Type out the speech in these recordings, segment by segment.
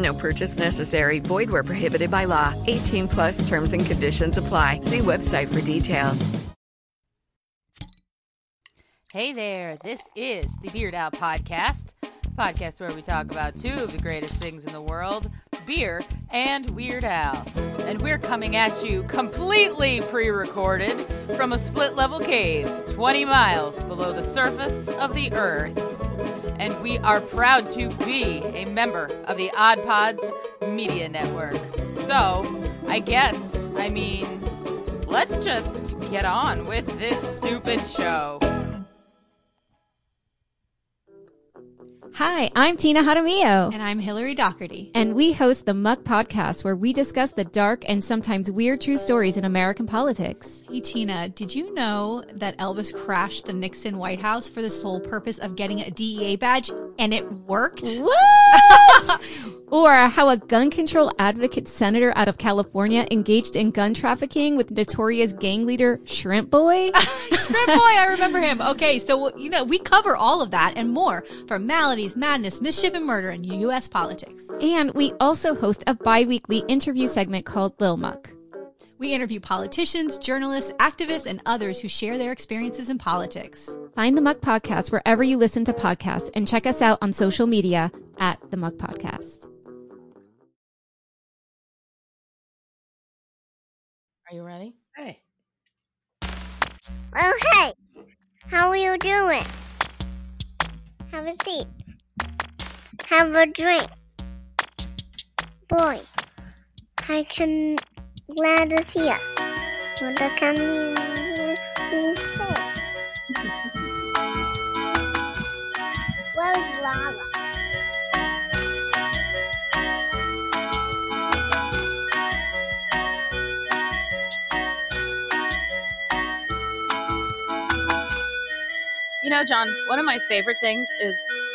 No purchase necessary. Void where prohibited by law. 18 plus terms and conditions apply. See website for details. Hey there, this is the Beard Out Podcast, podcast where we talk about two of the greatest things in the world beer and Weird Al. And we're coming at you completely pre recorded from a split level cave 20 miles below the surface of the earth. And we are proud to be a member of the Odd Pods Media Network. So, I guess, I mean, let's just get on with this stupid show. Hi, I'm Tina Jaramillo. And I'm Hillary Doherty. And we host the Muck Podcast, where we discuss the dark and sometimes weird true stories in American politics. Hey, Tina, did you know that Elvis crashed the Nixon White House for the sole purpose of getting a DEA badge? And it worked? What? or how a gun control advocate senator out of California engaged in gun trafficking with notorious gang leader Shrimp Boy? Shrimp Boy, I remember him. Okay, so, you know, we cover all of that and more from maladies, madness, mischief, and murder in U.S. politics. And we also host a bi weekly interview segment called Lil Muck. We interview politicians, journalists, activists, and others who share their experiences in politics. Find the Muck Podcast wherever you listen to podcasts and check us out on social media at the Muck Podcast. Are you ready? Hey. Oh, hey. How are you doing? Have a seat. Have a drink. Boy, I can glad to see you. What the can you say? Where's Lala? You know, John, one of my favorite things is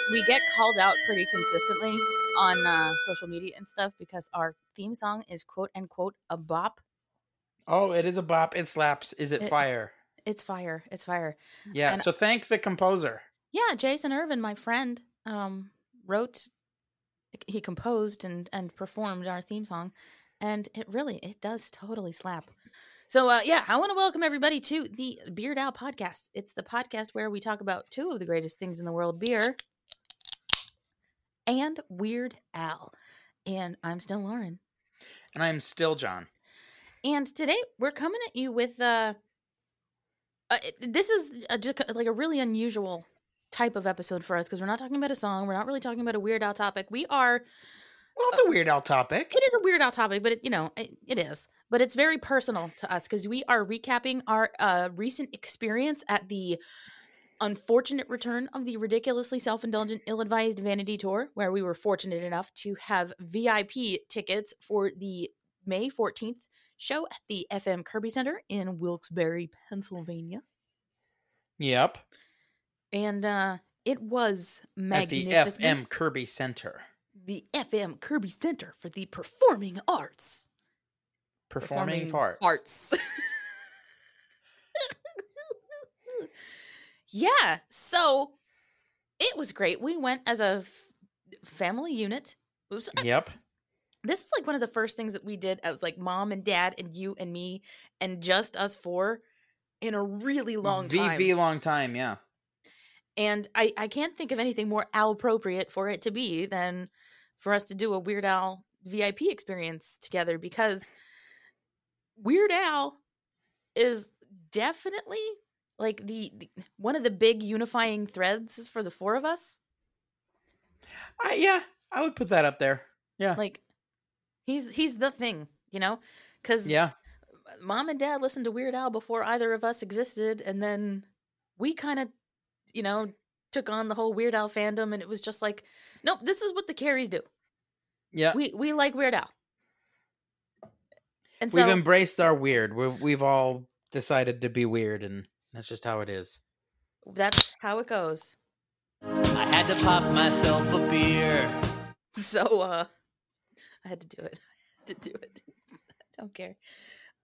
we get called out pretty consistently on uh, social media and stuff because our theme song is quote unquote a bop. Oh, it is a bop. It slaps. Is it, It- fire? It's fire. It's fire. Yeah. and- so thank the composer. Yeah, Jason Irvin, my friend, um, wrote, he composed and and performed our theme song, and it really it does totally slap. So uh, yeah, I want to welcome everybody to the Beard Out podcast. It's the podcast where we talk about two of the greatest things in the world: beer and Weird Al. And I'm still Lauren. And I'm still John. And today we're coming at you with uh, uh this is a, just like a really unusual type of episode for us because we're not talking about a song, we're not really talking about a weird Al topic. We are Well, it's a Weird Al topic. it is a weird Al topic, but it, you know, it, it is. But it's very personal to us because we are recapping our uh recent experience at the unfortunate return of the ridiculously self-indulgent ill-advised vanity tour where we were fortunate enough to have vip tickets for the may 14th show at the fm kirby center in wilkes-barre pennsylvania Yep. and uh it was At the FM Kirby Center. the fm kirby center for the performing arts Performing, farts. farts Yeah. So it was great. We went as a f- family unit. Was- Yep. This is like one of the first things that we did. I was like mom and dad and you and me and just us four in a really long time. VV long time, yeah. And I, I can't think of anything more appropriate for it to be than for us to do a Weird Al VIP experience together because Weird Al is definitely like the, the one of the big unifying threads for the four of us. I, yeah, I would put that up there. Yeah. Like he's he's the thing, you know? Cuz yeah. mom and dad listened to Weird Al before either of us existed, and then we kind of, you know, took on the whole Weird Al fandom, and it was just like, nope, this is what the Carries do. Yeah. We we like Weird Al, and so We've embraced our weird. We've we've all decided to be weird, and that's just how it is. that's how it goes. I had to pop myself a beer. So uh, I had to do it. I had to do it. I don't care.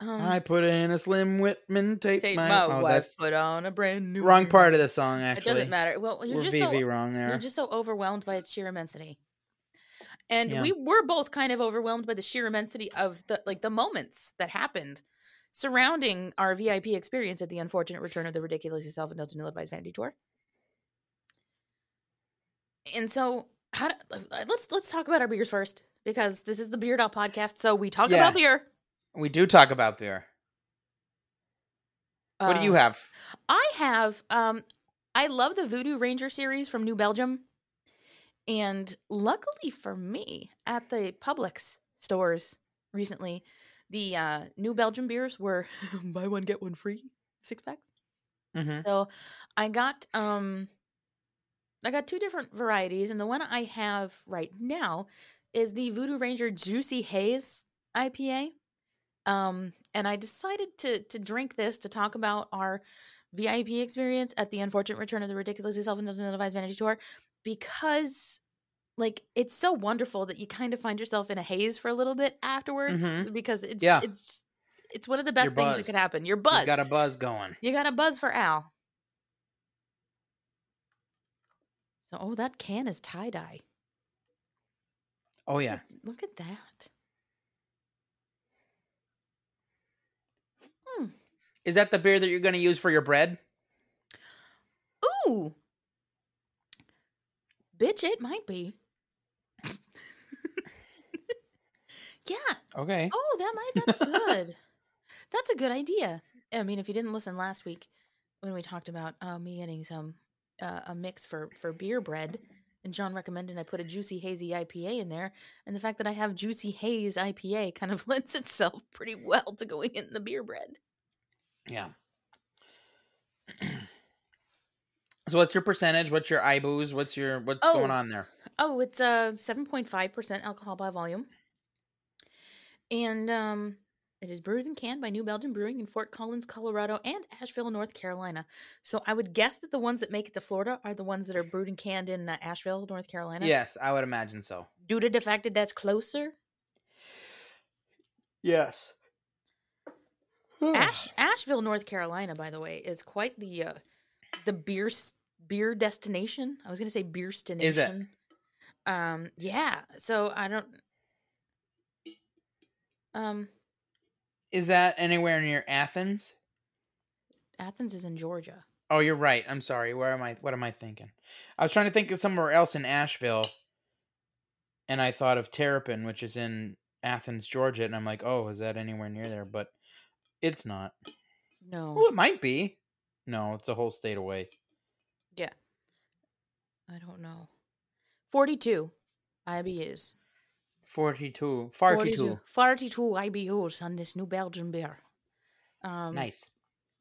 Um, I put in a Slim Whitman tape. take my, my oh, wife that's put on a brand new. wrong part of the song. Actually, it doesn't matter. Well, you're We're just VV so wrong there. You're just so overwhelmed by its sheer immensity. And Yeah. we were both kind of overwhelmed by the sheer immensity of the like the moments that happened surrounding our VIP experience at the unfortunate return of the ridiculously self-indulgent ill-advised vanity tour. And so, how do, let's let's talk about our beers first because this is the Beard Out podcast. So we talk Yeah. about beer. we do talk about beer. What do you Uh, have? I have um I love the Voodoo Ranger series from New Belgium. And luckily for me, at the Publix stores recently, the uh New Belgium beers were buy one get one free six packs. Mm-hmm. So I got um I got two different varieties and the one I have right now is the Voodoo Ranger Juicy Haze IPA. Um and I decided to to drink this to talk about our VIP experience at the unfortunate return of the ridiculously self-indulgent ill-advised vanity tour because like it's so wonderful that you kind of find yourself in a haze for a little bit afterwards Mhm. because it's Yeah. it's it's one of the best things that could happen. You're buzzed. You got a buzz going. You got a buzz for Al. So, oh, that can is tie dye. Oh yeah. Look at that. Is that the beer that you're going to use for your bread? Ooh, bitch, it might be. yeah. Okay. Oh, that might. That's good. that's a good idea. I mean, if you didn't listen last week when we talked about uh, me getting some uh, a mix for for beer bread, and John recommended I put a juicy hazy IPA in there, and the fact that I have juicy haze IPA kind of lends itself pretty well to going in the beer bread. Yeah. so what's your percentage? What's your IBUs? What's your what's Oh. going on there? Oh, it's uh seven point five percent alcohol by volume, and um, it is brewed and canned by New Belgium Brewing in Fort Collins, Colorado, and Asheville, North Carolina. So I would guess that the ones that make it to Florida are the ones that are brewed and canned in uh, Asheville, North Carolina. Yes, I would imagine so. due to the fact that that's closer. Yes. Ash Asheville, North Carolina, by the way, is quite the uh, the beer beer destination. I was going to say beer destination. Is it? Um, yeah. So I don't. Um, Is that anywhere near Athens? Athens is in Georgia. Oh, you're right. I'm sorry. Where am I? What am I thinking? I was trying to think of somewhere else in Asheville, and I thought of Terrapin, which is in Athens, Georgia, and I'm like, oh, is that anywhere near there? But it's not. No. Well, it might be. No, it's a whole state away. Yeah. I don't know. Forty-two IBUs. Forty-two. Forty-two. 42 IBUs on this New Belgium beer. Um, Nice.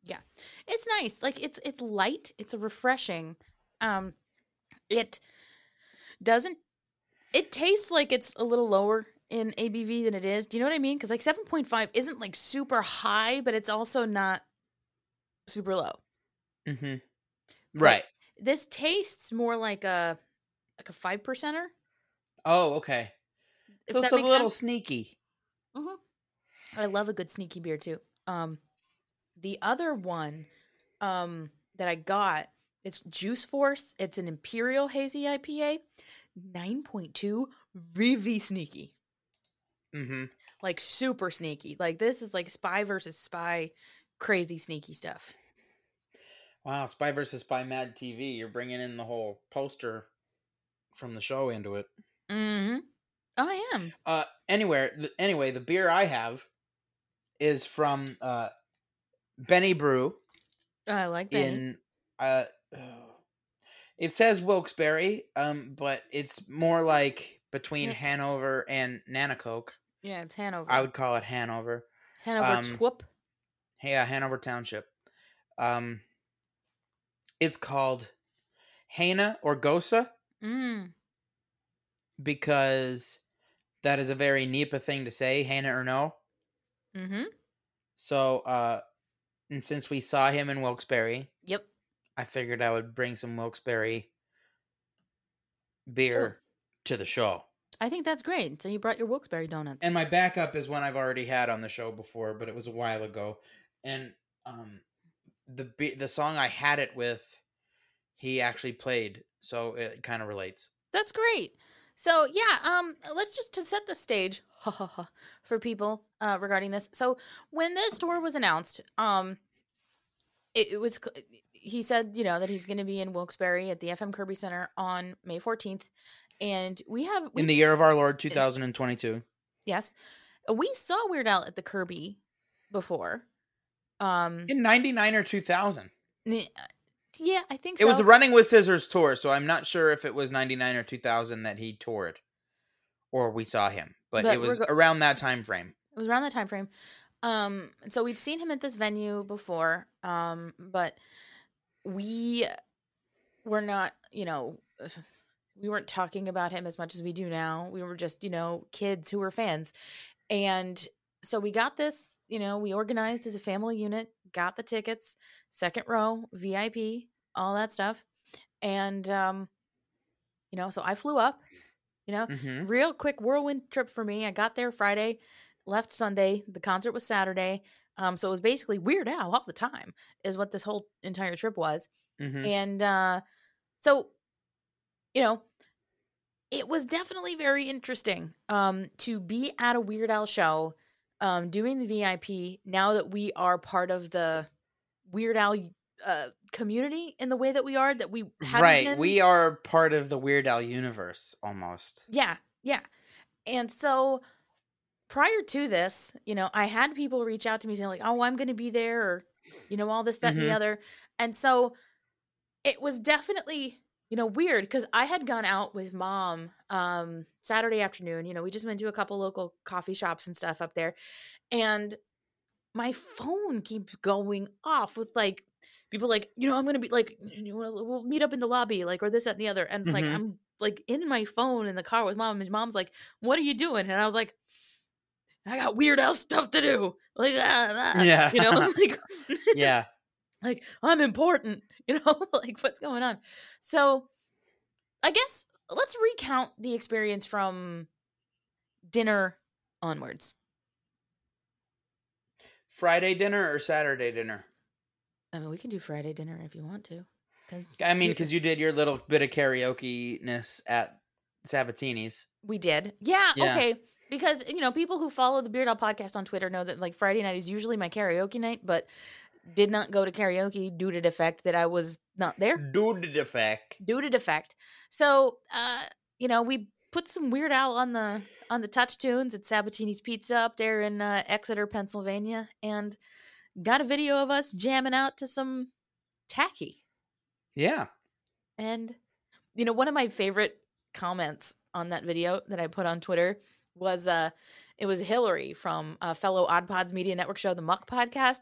Yeah. It's nice like it's it's light it's a refreshing um it doesn't it tastes like it's a little lower in abv than it is do you know what i mean because like 7.5 isn't like super high but it's also not super low Mm-hmm. Right. this tastes more like a like a five percenter Oh, okay. if So it's a little sense sneaky. hmm I love a good sneaky beer too. Um, the other one, um, that I got It's Juice Force. It's an Imperial Hazy IPA. 9.2 really sneaky. Mm-hmm. Like super sneaky. Like this is like spy versus spy crazy sneaky stuff. Wow, Spy versus Spy Mad TV. You're bringing in the whole poster from the show into it. Mm-hmm. I am. Uh, anywhere. Th- anyway, the beer I have is from uh, Benny Brew I like that. in uh, it says Wilkes-Barre, um, but it's more like between Yeah. Hanover and Nanticoke. yeah, it's Hanover. I would call it Hanover. Hanover um, Twip. Yeah, Hanover Township. Um, it's called Hana or Gosa Mm. because that is a very NEPA thing to say, Hana or no. Mm-hmm. So, uh, and since we saw him in Wilkes-Barre, Yep. I figured I would bring some Wilkes-Barre beer to the show. I think that's great. So you brought your Wilkes-Barre donuts. And my backup is one I've already had on the show before, but it was a while ago. And um, the the song I had it with, he actually played, so it kind of relates. That's great. So yeah, um, let's just to set the stage for people uh, regarding this. So when this tour was announced, um, it, it was he said you know that he's going to be in Wilkes-Barre at the FM Kirby Center on May fourteenth, and we have In the year of our Lord, 2022. yes, we saw Weird Al at the Kirby before. Um, In 99 or 2000. yeah, I think so. It was the Running with Scissors tour, so I'm not sure if it was 99 or 2000 that he toured or we saw him, but, But it was around that time frame. It was around that time frame. Um, so we'd seen him at this venue before, um, but we were not, you know, we weren't talking about him as much as we do now. We were just, you know, kids who were fans. And so we got this, you know, we organized as a family unit, got the tickets, second row, VIP, all that stuff. And um, you know, so I flew up, you know, hmm real quick whirlwind trip for me. I got there Friday, left Sunday. The concert was Saturday. Um, so it was basically Weird Al all the time, is what this whole entire trip was. hmm And uh, so, you know, it was definitely very interesting um, to be at a Weird Al show, um, doing the VIP. Now that we are part of the Weird Al uh, community in the way that we are, that we Right. been- We are part of the Weird Al universe almost. Yeah, yeah. And so prior to this, you know, I had people reach out to me saying, like, oh, I'm going to be there, or, you know, all this, that, and the Mhm. other. And so it was definitely, you know, weird because I had gone out with mom um, Saturday afternoon. You know, we just went to a couple local coffee shops and stuff up there. And my phone keeps going off with like, people like, you know, I'm gonna be like, you know, we'll meet up in the lobby, like, or this, that, and the other. And like, Mhm. I'm like in my phone in the car with mom, and mom's like, "What are you doing?" And I was like, "I got weird ass stuff to do." Like, ah, ah," Yeah. you know, like, Yeah. like I'm important, you know, like what's going on. So, I guess let's recount the experience from dinner onwards. Friday dinner or Saturday dinner? I mean, we can do Friday dinner if you want to, because I mean, because you did your little bit of karaoke ness at Sabatini's. We did. Yeah, Yeah. okay. Because, you know, people who follow the Beard Owl podcast on Twitter know that like Friday night is usually my karaoke night, but did not go to karaoke due to the fact that I was not there. Due to the fact. Due to the fact. So, uh, you know, we put some Weird Al on the on the touch tunes at Sabatini's Pizza up there in uh, Exeter, Pennsylvania, and got a video of us jamming out to some tacky. Yeah. And you know, one of my favorite comments on that video that I put on Twitter was uh it was Hillary from a fellow Odd Pods Media Network show, the Muck podcast.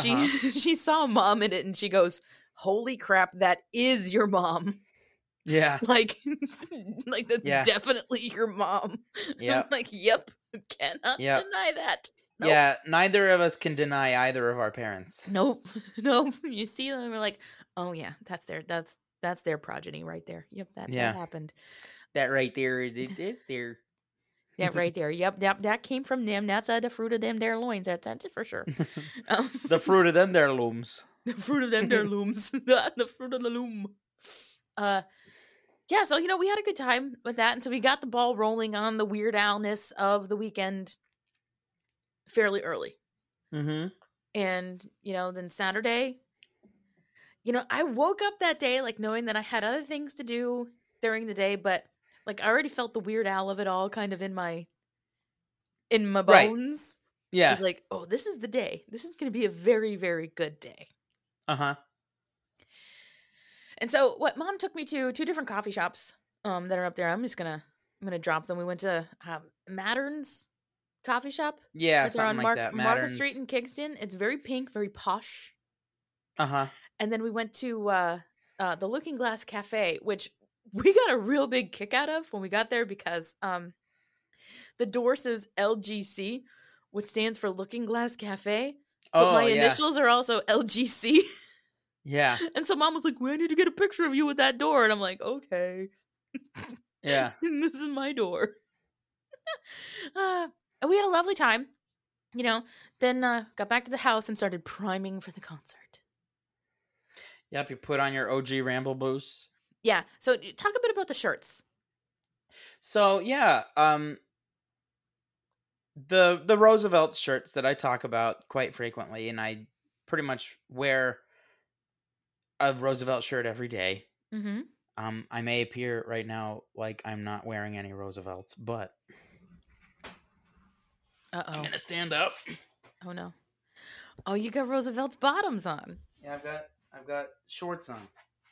She Uh-huh. she saw mom in it and she goes, Holy crap, that is your mom. Yeah. Like like that's Yeah. definitely your mom. I'm like, yep, cannot Yep. deny that. Nope. Yeah. Neither of us can deny either of our parents. Nope. Nope. You see them, we're like, oh yeah, that's their that's that's their progeny right there. Yep, that, Yeah. that happened. That right there is it's there. Yeah, right there. Yep, yep, that came from them. That's uh, the fruit of them their loins. That's, that's it for sure. Um, The fruit of them their looms. the fruit of them their looms. the, the fruit of the loom. Uh, yeah. So you know we had a good time with that, and so we got the ball rolling on the Weird Alness of the weekend fairly early. Mm-hmm. And, you know, then Saturday, you know, I woke up that day like knowing that I had other things to do during the day, but like I already felt the Weird Al of it all kind of in my in my Right. bones. I Yeah. was like, oh, this is the day. This is gonna be a very, very good day. Uh huh. And so what mom took me to two different coffee shops um that are up there. I'm just gonna I'm gonna drop them. We went to um, Mattern's coffee shop. Yeah, right on like Mark- that. Market Street in Kingston. It's very pink, very posh. Uh huh. and then we went to uh, uh, the Looking Glass Cafe, which we got a real big kick out of when we got there because um, the door says LGC, which stands for Looking Glass Cafe. But Oh my yeah. initials are also LGC. Yeah. and so mom was like, well, I need to get a picture of you with that door. And I'm like, okay. Yeah. this is my door. uh, and we had a lovely time. You know, then uh, got back to the house and started priming for the concert. Yep. You put on your OG Ramble boost. Yeah. So talk a bit about the shirts. So yeah, um the the Roosevelt shirts that I talk about quite frequently and I pretty much wear a Roosevelt shirt every day. Mm-hmm. Um I may appear right now like I'm not wearing any Roosevelts, but Uh I'm going to stand up. Oh no. Oh, you got Roosevelt's bottoms on. Yeah, I've got I've got shorts on.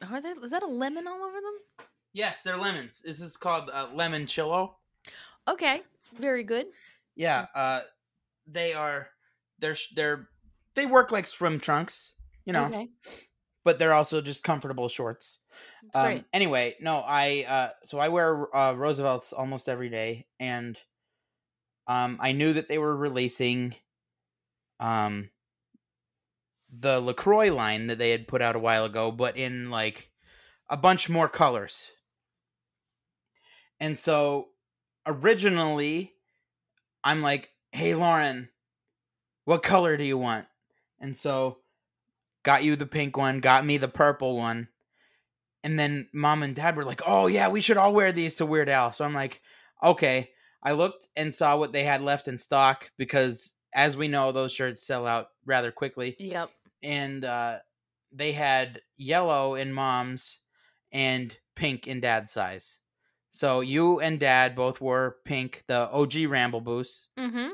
Are they? Is that a lemon all over them? Yes, they're lemons. This is called uh, lemon chillo. Okay, very good. Yeah, uh they are they're they're they work like swim trunks, you know. Okay, but they're also just comfortable shorts. that's Um, great. anyway, no, I uh, so I wear uh, Roosevelts almost every day, and um, I knew that they were releasing um the Lacroix line that they had put out a while ago, but in like a bunch more colors. And so originally, I'm like, "Hey, Lauren, what color do you want?" And so got you the pink one, got me the purple one. And then mom and dad were like, "Oh yeah, we should all wear these to Weird Al." So I'm like, "Okay." I looked and saw what they had left in stock because as we know, those shirts sell out rather quickly. Yep. And uh they had yellow in mom's and pink in dad's size. So you and dad both wore pink, the OG Ramble Boost. Mm-hmm.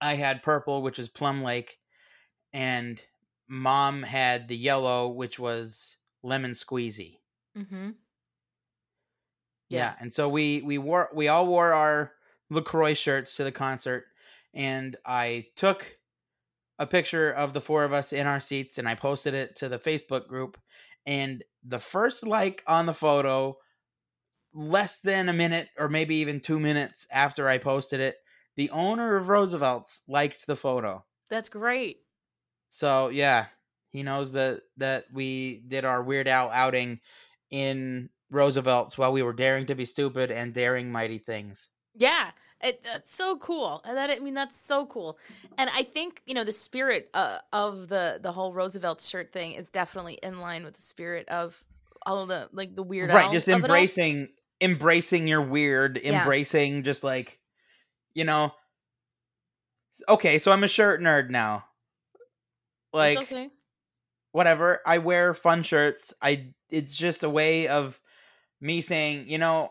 I had purple, which is Plum Lake, and mom had the yellow, which was Lemon Squeezy. Mm-hmm. Yeah. and so we we wore we all wore our Lacroix shirts to the concert, and I took a picture of the four of us in our seats, and I posted it to the Facebook group. And the first like on the photo, less than a minute or maybe even two minutes after I posted it, the owner of Roosevelt's liked the photo. That's great. So yeah, he knows that that we did our Weird Al outing in Roosevelt's while we were daring to be stupid and daring mighty things. Yeah, it, that's so cool. And that I mean, that's so cool. And I think you know the spirit uh, of the the whole Roosevelt shirt thing is definitely in line with the spirit of all the like the weird right, just of it all. embracing embracing your weird, Yeah. embracing just like you know. Okay, so I'm a shirt nerd now. Like it's okay. whatever. I wear fun shirts. I it's just a way of me saying, you know,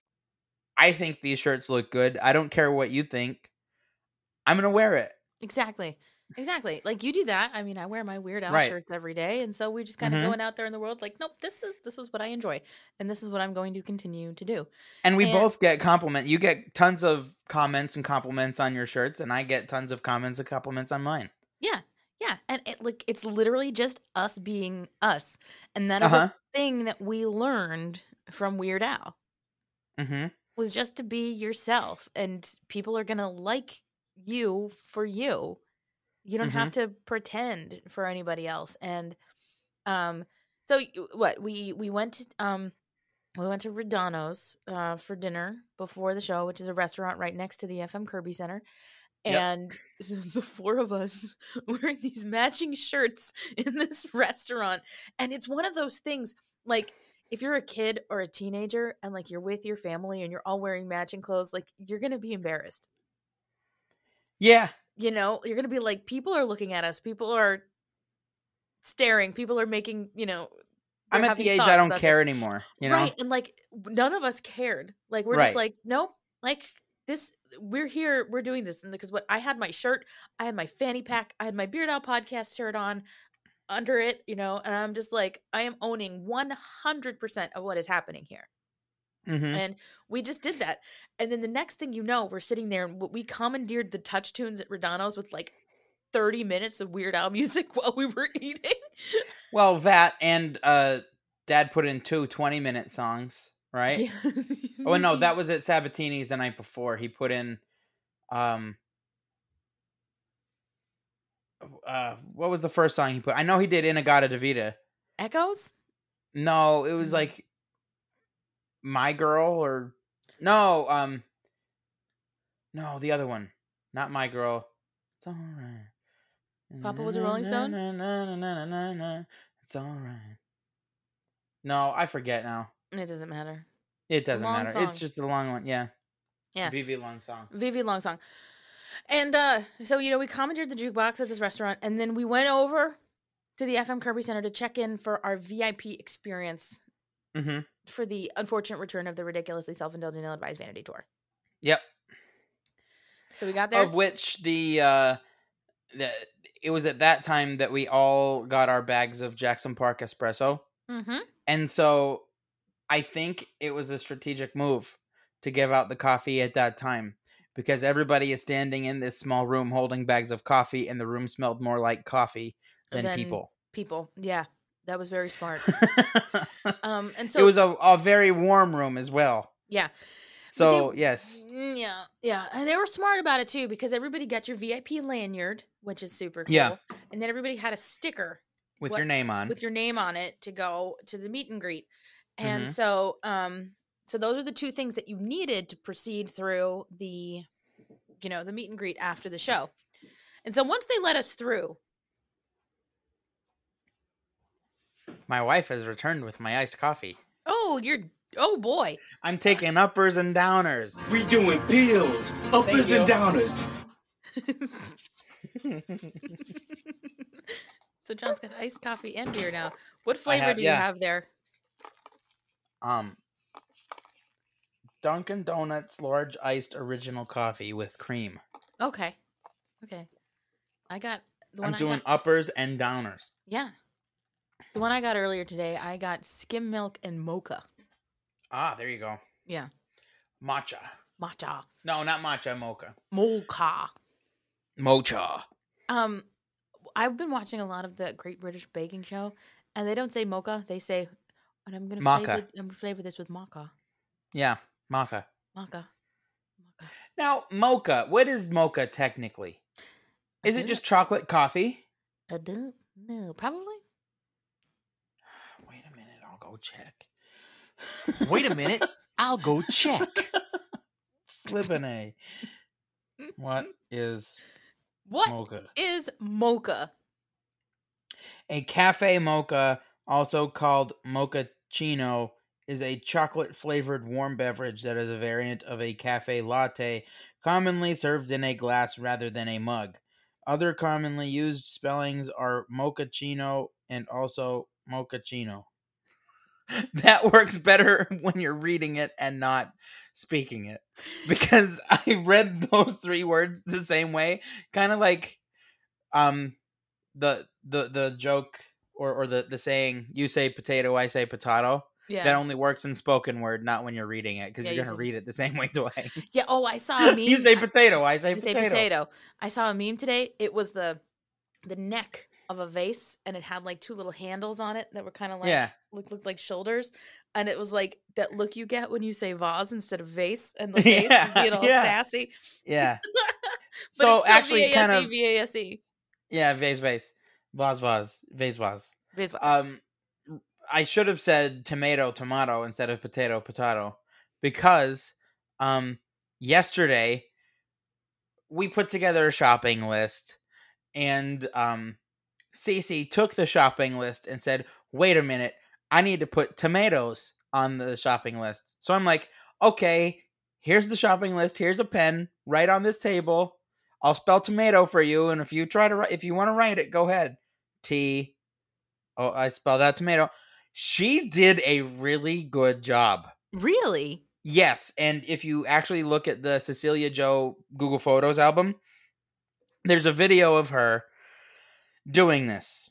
I think these shirts look good. I don't care what you think. I'm gonna wear it. Exactly. Exactly. Like you do that. I mean, I wear my Weird Al Right. shirts every day, and so we just kind of Mhm. going out there in the world like, nope, this is this is what I enjoy, and this is what I'm going to continue to do. And we And- both get compliment. You get tons of comments and compliments on your shirts, and I get tons of comments and compliments on mine. Yeah, yeah, and it like it's literally just us being us, and that is Uh-huh. a thing that we learned from Weird Al Mm-hmm. Was just to be yourself, and people are gonna like you for you. You don't have to pretend for anybody else, and um, so what we we went to um. We went to Rodano's uh, for dinner before the show, which is a restaurant right next to the FM Kirby Center. And it the four of us wearing these matching shirts in this restaurant. And it's one of those things like if you're a kid or a teenager and like you're with your family and you're all wearing matching clothes, like you're going to be embarrassed. Yeah. You know, you're going to be like, people are looking at us, people are staring, people are making, you know, I'm at the age I don't about this. care anymore. You know. Right. And like none of us cared. Like we're Right. just like, nope, like this we're here, we're doing this. And because what I had my shirt, I had my fanny pack, I had my Beard Out podcast shirt on under it, you know, and I'm just like, I am owning 100% of what is happening here. Mhm. And we just did that. And then the next thing you know, we're sitting there and we commandeered the touch tunes at Rodano's with like 30 minutes of Weird Al music while we were eating. Well, that and uh, Dad put in two 20 minute songs, right? Yeah. Oh no, that was at Sabatini's the night before. He put in, um, uh, what was the first song he put? I know he did In-A-Gadda-Da-Vida. Echoes? No, it was Mm. like My Girl or no, um, no, the other one, not My Girl. It's all right. Papa was a Rolling Stone? It's all right. No, I forget now. It doesn't matter. It doesn't long matter. It's just a long one. Yeah. Yeah. VV long song. Vivi long song. And uh so you know we commandeered the jukebox at this restaurant and then we went over to the FM Kirby Center to check in for our VIP experience Mm-hmm. for the unfortunate return of the ridiculously self-indulgent ill-advised vanity tour. Yep. So we got there. Of which the uh the it was at that time that we all got our bags of Jackson Park espresso. mm-hmm. And so I think it was a strategic move to give out the coffee at that time because everybody is standing in this small room holding bags of coffee and the room smelled more like coffee than Than people. People. Yeah. That was very smart. um and so it was a, a very warm room as well. yeah. So, yes. Mm, Yeah, yeah, and they were smart about it too because everybody got your VIP lanyard, which is super cool. Yeah. and then everybody had a sticker With what- your name on. with your name on it to go to the meet and greet. And Mhm. so, um, so those are the two things that you needed to proceed through the, you know, the meet and greet after the show. And so once they let us through, My wife has returned with my iced coffee. oh, you're, oh boy, I'm taking uppers and downers. We doing pills, uppers Thank and downers. so John's got iced coffee and beer now. What flavor have- do you yeah. have there? Um, Dunkin' Donuts large iced original coffee with cream. Okay, okay, I got the one I'm doing got- uppers and downers. Yeah. The one I got earlier today, I got skim milk and mocha. Ah, there you go. Yeah. Matcha. Matcha. No, not matcha. Mocha. Mocha. Mocha. Um I've been watching a lot of the Great British Baking Show and they don't say mocha, they say and I'm gonna flavor I'm gonna flavor this with maca. Yeah, maca. Mocha. Now, mocha. What is mocha technically? Is it just chocolate coffee? I don't know. Probably. Wait a minute. I'll go check. Wait a minute. I'll go check. Flippin' A. What is What mocha? is mocha? A cafe mocha, also called mochaccino, is a chocolate flavored warm beverage that is a variant of a cafe latte, commonly served in a glass rather than a mug. Other commonly used spellings are mochaccino and also mochaccino. That works better when you're reading it and not speaking it because I read those three words the same way, kind of like um the the the joke or or the the saying you say potato I say potato Yeah. that only works in spoken word not when you're reading it because Yeah, you're you gonna read it the same way twice Yeah. Oh, I saw a meme. you say potato I say You say potato potato. I saw a meme today. It was the the neck of a vase, and it had like two little handles on it that were kind of like Yeah. look looked like shoulders, and it was like that look you get when you say vase instead of vase, and the vase Yeah, being all yeah. sassy. yeah But so it's still actually V-A-S-E, kind of V-A-S-E. yeah vase vase vase vase vase vase Vase vase. um I should have said tomato tomato instead of potato potato because um yesterday we put together a shopping list and um Cece took the shopping list and said, "Wait a minute, I need to put tomatoes on the shopping list." So I'm like, "Okay, here's the shopping list. Here's a pen right on this table. I'll spell tomato for you, and if you try to if you want to write it, go ahead. T. Oh, I spelled out tomato. She did a really good job. Really? Yes, and if you actually look at the Cecilia Joe Google Photos album, there's a video of her doing this.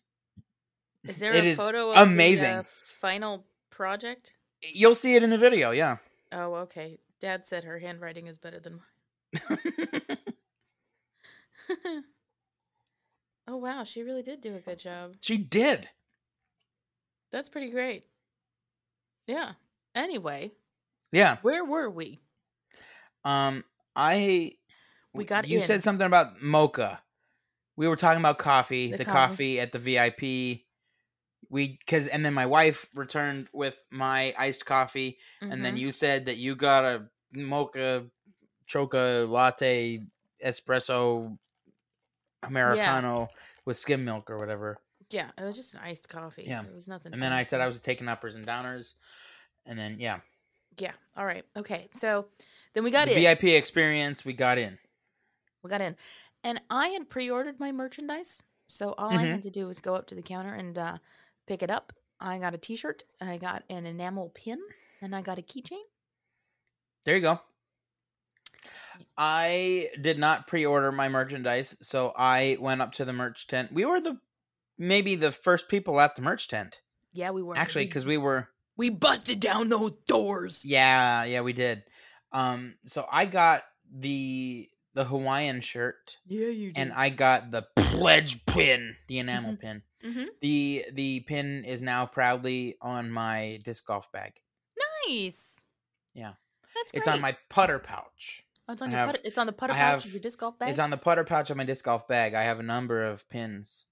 Is there It a photo of amazing. the uh, final project? You'll see it in the video, yeah. Oh, okay. Dad said her handwriting is better than mine. oh wow, she really did do a good job. She did. That's pretty great. Yeah. Anyway, Yeah. where were we? Um I We got You in. said something about mocha. We were talking about coffee, The the, coffee. coffee. at the VIP. We cuz and then my wife returned with my iced coffee and then Mhm. you said that you got a mocha choca latte espresso americano with skim milk or whatever. Yeah, it was just an iced coffee. Yeah. It was nothing. And then I said I was taking uppers and downers and then yeah. Yeah. All right. Okay. So then we got the in. VIP experience, we got in. We got in. And I had pre ordered my merchandise. So all I Mhm. had to do was go up to the counter and uh, pick it up. I got a t shirt, I got an enamel pin, and I got a keychain. There you go. I did not pre-order my merchandise, so I went up to the merch tent. We were the maybe the first people at the merch tent. Yeah, we were. Actually, cuz we were we busted down those doors. Yeah, yeah, we did. Um so I got the the Hawaiian shirt Yeah, you did. and I got the pledge pin, the enamel Mhm. pin. Mhm. The the pin is now proudly on my disc golf bag. Nice. Yeah. That's It's on my putter pouch. Oh, it's on I your have- putter, it's on the putter I pouch have- of your disc golf bag. It's on the putter pouch of my disc golf bag. I have a number of pins.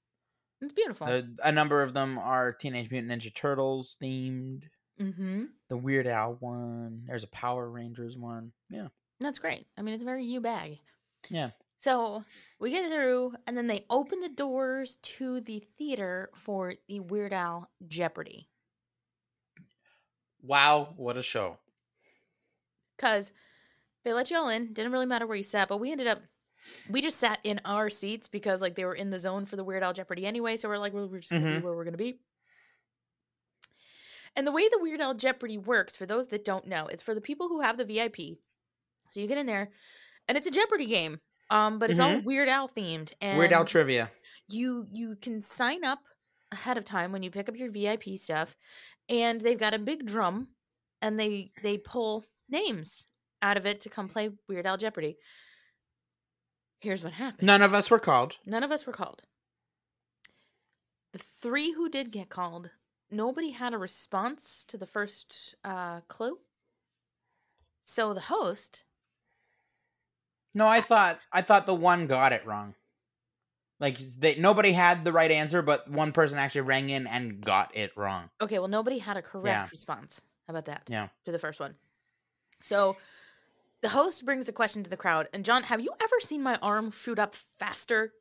It's beautiful. A number of them are Teenage Mutant Ninja Turtles themed. mm-hmm. The Weird Al one. There's a Power Rangers one. Yeah. That's great. I mean, it's very you bag. Yeah. So we get through, and then they open the doors to the theater for the Weird Al Jeopardy. Wow, what a show. Because they let you all in. Didn't really matter where you sat, but we ended up, we just sat in our seats because like they were in the zone for the Weird Al Jeopardy anyway. So we're like, well, we're just going to Mhm. be where we're to be. And the way the Weird Al Jeopardy works, for those that don't know, it's for the people who have the VIP. So you get in there, and it's a Jeopardy game, um, but it's all Mhm. Weird Al themed. And Weird Al trivia. you you can sign up ahead of time when you pick up your VIP stuff, and they've got a big drum, and they they pull names out of it to come play Weird Al Jeopardy. Here's what happened. None of us were called. None of us were called. The three who did get called, nobody had a response to the first uh, clue. So the host, No, I thought I thought the one got it wrong. Like they, nobody had the right answer, but one person actually rang in and got it wrong. okay, well, nobody had a correct Yeah. response. How about that? Yeah. To the first one. So the host brings the question to the crowd. And John, have you ever seen my arm shoot up faster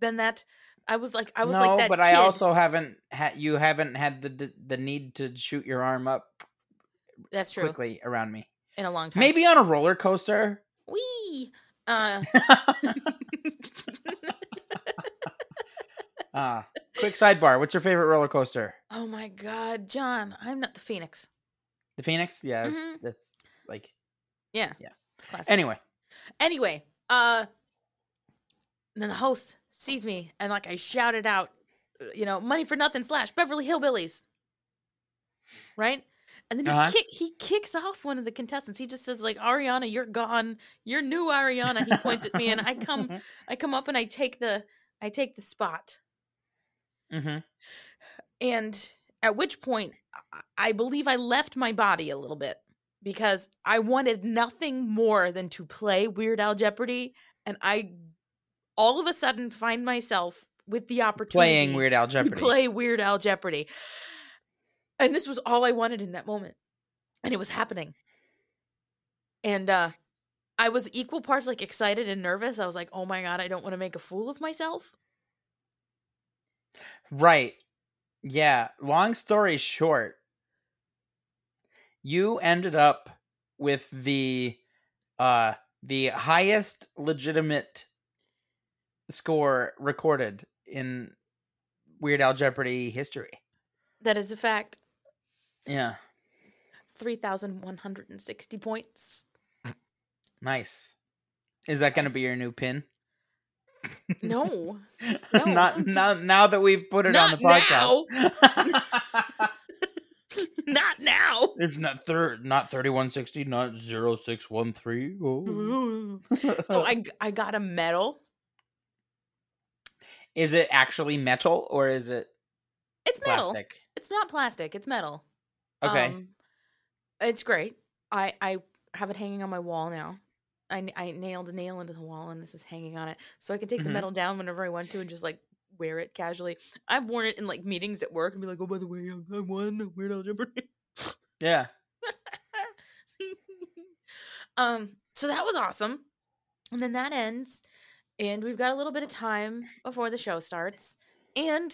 than that? I was like, I was no, like that. but I also haven't had you haven't had the, the need to shoot your arm up That's true. quickly around me. In a long time. Maybe on a roller coaster. Wee. Uh, Ah, quick sidebar. What's your favorite roller coaster? oh my God, John, I'm not the Phoenix. The Phoenix? Yeah, Mhm. that's like Yeah. Yeah. It's classic. anyway. Anyway, uh then the host sees me and like I shouted out, uh, you know, money for nothing slash Beverly Hillbillies. Right? And then he Uh-huh. kick he kicks off one of the contestants. He just says, like, Ariana, you're gone. You're new Ariana. He points at me and I come I come up and I take the I take the spot. Mm-hmm. And at which point I- I believe I left my body a little bit because I wanted nothing more than to play Weird Al Jeopardy and I all of a sudden find myself with the opportunity Playing Weird Al to Jeopardy. play Weird Al Jeopardy. And this was all I wanted in that moment. And it was happening. And uh I was equal parts like excited and nervous. I was like, "Oh my god, I don't want to make a fool of myself." Right. Yeah. Long story short, you ended up with the uh the highest legitimate score recorded in Weird Al Jeopardy history. That is a fact. Yeah. 3160 points. Nice. Is that going to be your new pin? No. No, not don't now. That we've put it on the Not podcast, Not now. it's not third, not thirty-one sixty, not zero six one three. Oh. so I got a medal. is it actually metal or is it It's metal. plastic? It's not plastic. It's metal. Okay. Um, it's great. I I have it hanging on my wall now. I, I nailed a nail into the wall and this is hanging on it, so I can take the Mhm. metal down whenever I want to and just like wear it casually. I've worn it in like meetings at work and be like, oh by the way, I I won Weird Al Jeopardy. Yeah. um, so that was awesome. And then that ends, and we've got a little bit of time before the show starts, and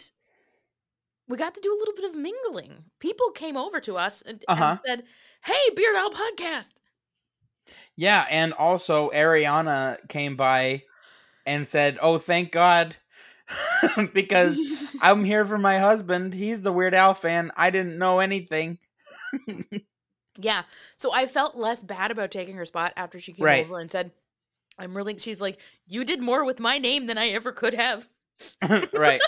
we got to do a little bit of mingling. People came over to us and, and Uh-huh. said, "Hey, Beard Owl Podcast." Yeah, and also Ariana came by and said, "Oh, thank God." because I'm here for my husband. He's the Weird Al fan. I didn't know anything. Yeah. So I felt less bad about taking her spot after she came Right. over and said, I'm really, she's like, you did more with my name than I ever could have. right.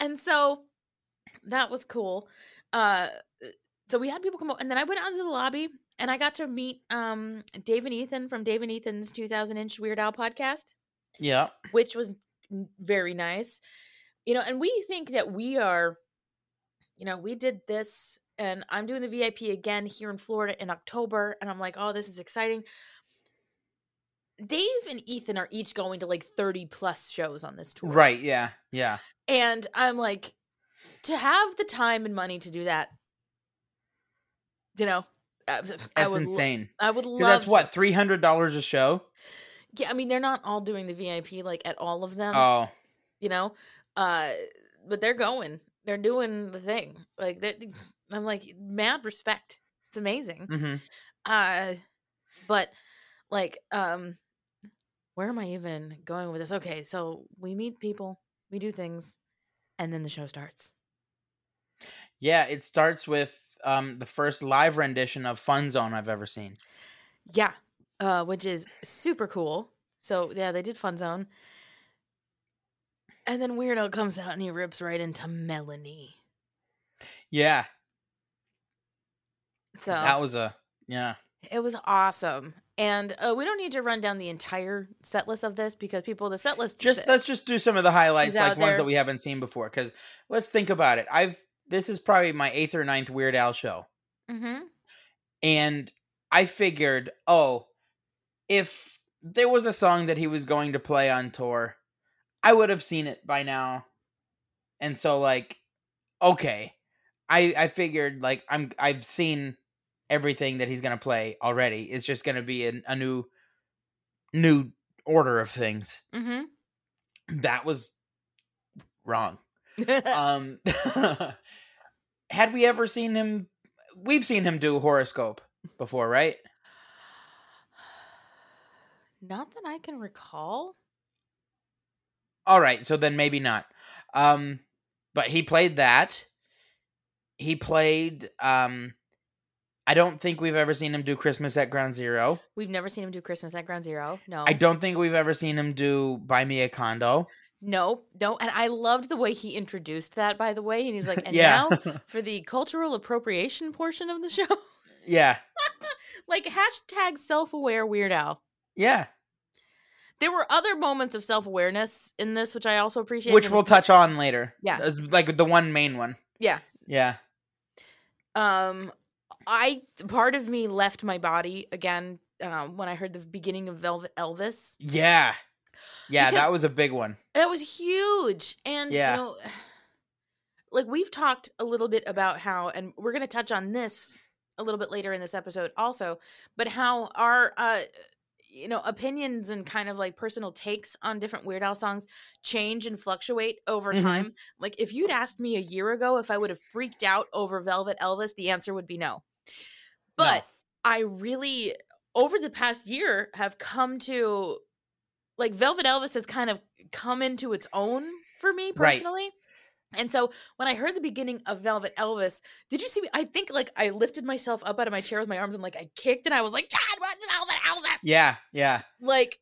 And so that was cool. Uh, so we had people come over, and then I went out to the lobby and I got to meet um Dave and Ethan from Dave and Ethan's 2000 inch Weird Al podcast, Yeah. which was very nice. You know, and we think that we are, you know, we did this and I'm doing the VIP again here in Florida in October. And I'm like, oh, this is exciting. Dave and Ethan are each going to like 30 plus shows on this tour. Right. Yeah. Yeah. And I'm like, to have the time and money to do that, you know, uh, I That's would lo- insane. I would love. that's what three hundred dollars a show. Yeah, I mean, they're not all doing the VIP like at all of them. Oh, you know, uh, but they're going. They're doing the thing. Like that. I'm like mad respect. It's amazing. hmm Uh, but like, um, where am I even going with this? Okay, so we meet people, we do things, and then the show starts. yeah. It starts with um the first live rendition of Fun Zone I've ever seen. Yeah, uh, which is super cool. So yeah, they did Fun Zone, and then Weirdo comes out and he rips right into Melanie. Yeah, So that was a yeah. it was awesome, and uh, we don't need to run down the entire set list of this because people the set list Just let's just do some of the highlights, like out ones that we haven't seen before. Because let's think about it. I've this is probably my eighth or ninth Weird Al show, hmm and I figured, oh, if there was a song that he was going to play on tour, I would have seen it by now. And so like okay. I I figured like I'm I've seen everything that he's going to play already. It's just going to be a, a new new order of things. Mm-hmm. That was wrong. um had we ever seen him we've seen him do horoscope before, right? Not that I can recall. All right, so then maybe not. Um but he played that. He played um I don't think we've ever seen him do Christmas at Ground Zero. We've never seen him do Christmas at Ground Zero. No. I don't think we've ever seen him do Buy Me a Condo. No, no. And I loved the way he introduced that, by the way. And he's like, and Yeah. now for the cultural appropriation portion of the show. Yeah. like hashtag self aware Weird Al. Yeah. There were other moments of self awareness in this, which I also appreciate. Which we'll touch on later. Yeah. As, like the one main one. Yeah. Yeah. Um, I part of me left my body again um, when I heard the beginning of Velvet Elvis. Yeah. Yeah, Because- that was a big one. That was huge. And Yeah. you know like we've talked a little bit about how and we're going to touch on this a little bit later in this episode also, but how our uh you know opinions and kind of like personal takes on different Weird Al songs change and fluctuate over Mhm. time. Like if you'd asked me a year ago if I would have freaked out over Velvet Elvis, the answer would be no. But I really over the past year have come to like Velvet Elvis has kind of come into its own for me Right. And so when I heard the beginning of Velvet Elvis, did you see me? I think like I lifted myself up out of my chair with my arms and like I kicked and I was like, Chad, what's Velvet Elvis? Yeah, yeah. Like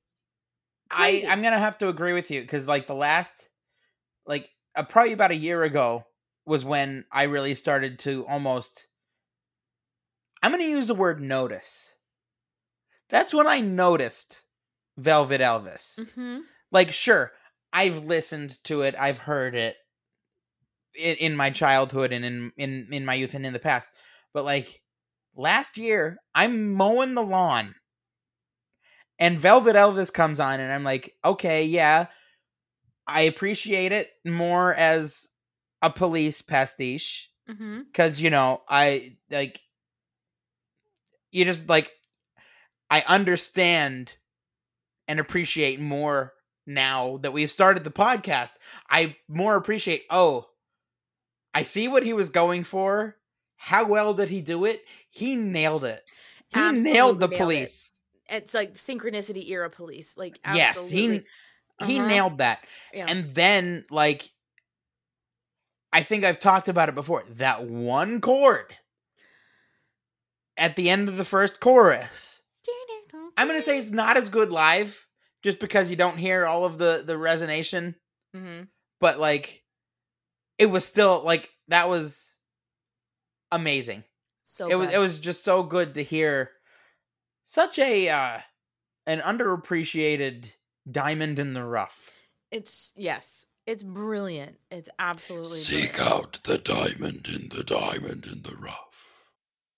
crazy. I I'm gonna have to agree with you because like the last, like uh, probably about a year ago was when I really started to almost. I'm gonna use the word notice. That's when I noticed Velvet Elvis. hmm Like, sure, I've listened to it, I've heard it in, in my childhood and in, in in my youth and in the past, but like last year, I'm mowing the lawn and Velvet Elvis comes on, and I'm like, okay, yeah, I appreciate it more as a police pastiche mm-hmm. because you know I like you just like I understand and appreciate more now that we've started the podcast. I more appreciate. Oh, I see what he was going for. How well did he do it? He nailed it. He nailed the nailed it. police. It's like synchronicity era police. Like Yes, absolutely. he he Uh-huh. nailed that. Yeah. And then like I think I've talked about it before. That one chord at the end of the first chorus. I'm going to say it's not as good live just because you don't hear all of the the resonation, hmm but like it was still like that was amazing. So it was it was just so good to hear such a uh an underappreciated diamond in the rough. It's yes, it's brilliant. It's absolutely Seek brilliant. out the diamond in the diamond in the rough.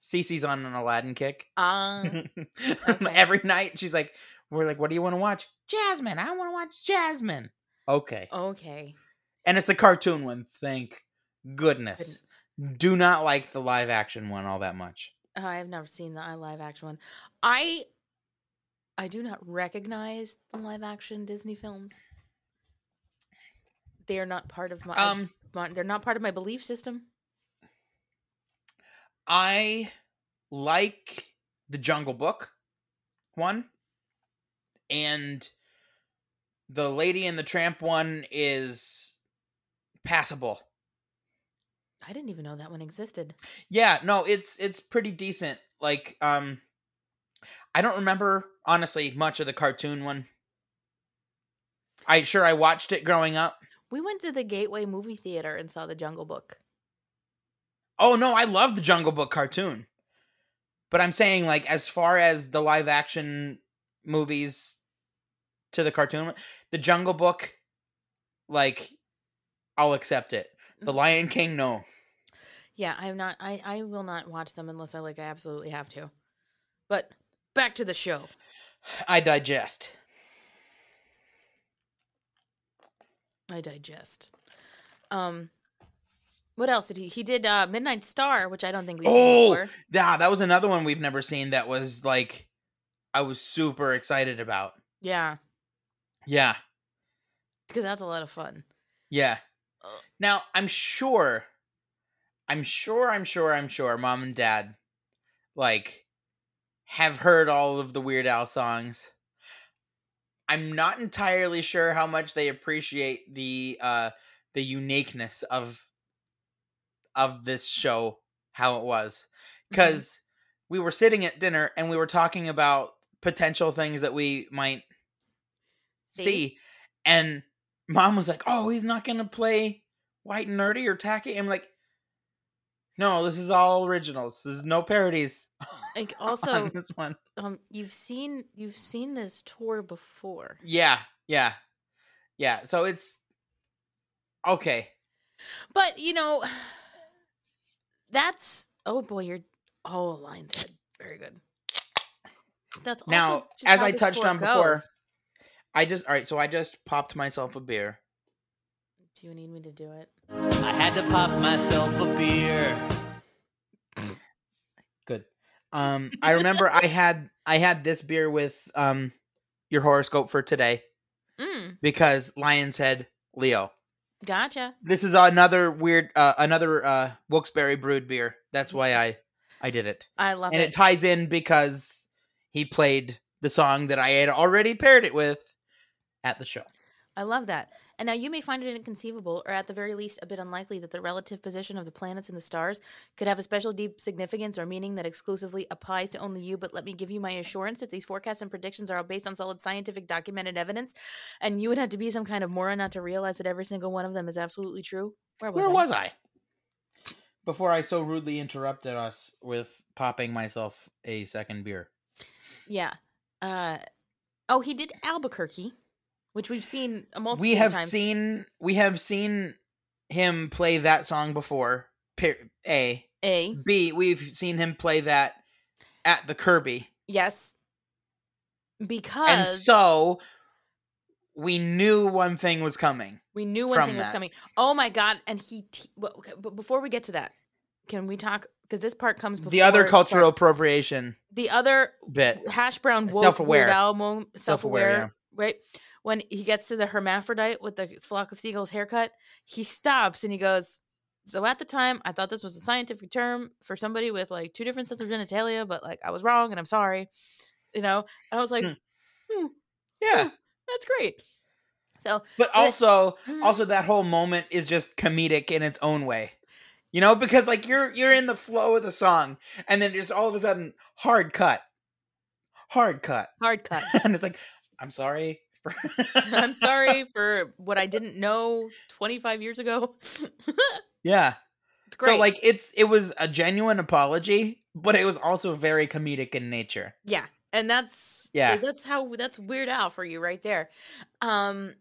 Cece's on an Aladdin kick. Um, Every night she's like, we're like, what do you want to watch? Jasmine. I want to watch Jasmine. Okay. okay. And it's the cartoon one. Thank goodness. Do not like the live action one all that much. Uh, I have never seen the live action one. I I do not recognize the live action Disney films. They are not part of my Um, my- they're not part of my belief system. I like the Jungle Book one, and the Lady and the Tramp one is passable. I didn't even know that one existed. Yeah, no, it's it's pretty decent. Like, um, I don't remember honestly much of the cartoon one. I sure I watched it growing up. We went to the Gateway movie theater and saw the Jungle Book. Oh no, I love the Jungle Book cartoon. But I'm saying like as far as the live action movies to the cartoon, the Jungle Book like I'll accept it. The Lion King no. Yeah, I'm not I I will not watch them unless I like I absolutely have to. But back to the show. I digest. I digest. Um what else did he he did uh Midnight Star, which I don't think we've seen Oh, before. yeah, that was another one we've never seen that was like I was super excited about. Yeah, Yeah. because that's a lot of fun. Yeah. Now, I'm sure I'm sure I'm sure I'm sure mom and dad like have heard all of the Weird Al songs. I'm not entirely sure how much they appreciate the uh the uniqueness of of this show how it was cuz we were sitting at dinner and we were talking about potential things that we might See? see and mom was like, "Oh, he's not gonna play White and Nerdy or Tacky." I'm like, "No, this is all originals. There's no parodies." Like on also this one, um you've seen you've seen this tour before. yeah, yeah, yeah. So it's okay. But you know that's oh boy, you're oh lion's head. Very good. That's also Now, just as how I touched tour on before. I just all right. So I just popped myself a beer. Do you need me to do it? I had to pop myself a beer. Good. Um, I remember I had I had this beer with um your horoscope for today Mm, because Lion's Head Leo. Gotcha. This is another weird, uh, another uh, Wilkes-Barre brewed beer. That's why I, I did it, I love and it. And it ties in because he played the song that I had already paired it with at the show. I love that. And now you may find it inconceivable, or at the very least, a bit unlikely, that the relative position of the planets and the stars could have a special deep significance or meaning that exclusively applies to only you. But let me give you my assurance that these forecasts and predictions are all based on solid scientific documented evidence. And you would have to be some kind of moron not to realize that every single one of them is absolutely true. Where was Where I? was I? Before I so rudely interrupted us with popping myself a second beer. Yeah. Uh, oh, he did Albuquerque, which we've seen a multitude We have times. seen we have seen him play that song before. A A. B. We've seen him play that at the Kirby. Yes. Because and so we knew one thing was coming. We knew one thing was coming. Oh my god! And he, te- well, okay, but before we get to that, can we talk? Because this part comes before The other cultural part. appropriation the other bit. hash brown wolf, Self-aware. Weird Al Self-aware, self-aware, right? When he gets to the hermaphrodite with the flock of seagulls haircut, he stops and he goes. So at the time, I thought this was a scientific term for somebody with like two different sets of genitalia, but like I was wrong and I'm sorry. You know, and I was like, hmm, Yeah. that's great. So, But also Mhm. also that whole moment is just comedic in its own way. You know, because like you're you're in the flow of the song, and then just all of a sudden hard cut, hard cut, Hard cut. and it's like, I'm sorry. I'm sorry for what I didn't know 25 years ago. yeah, It's great. So like it's it was a genuine apology, but it was also very comedic in nature. Yeah, and that's Yeah. that's how that's Weird Al for you right there. Um,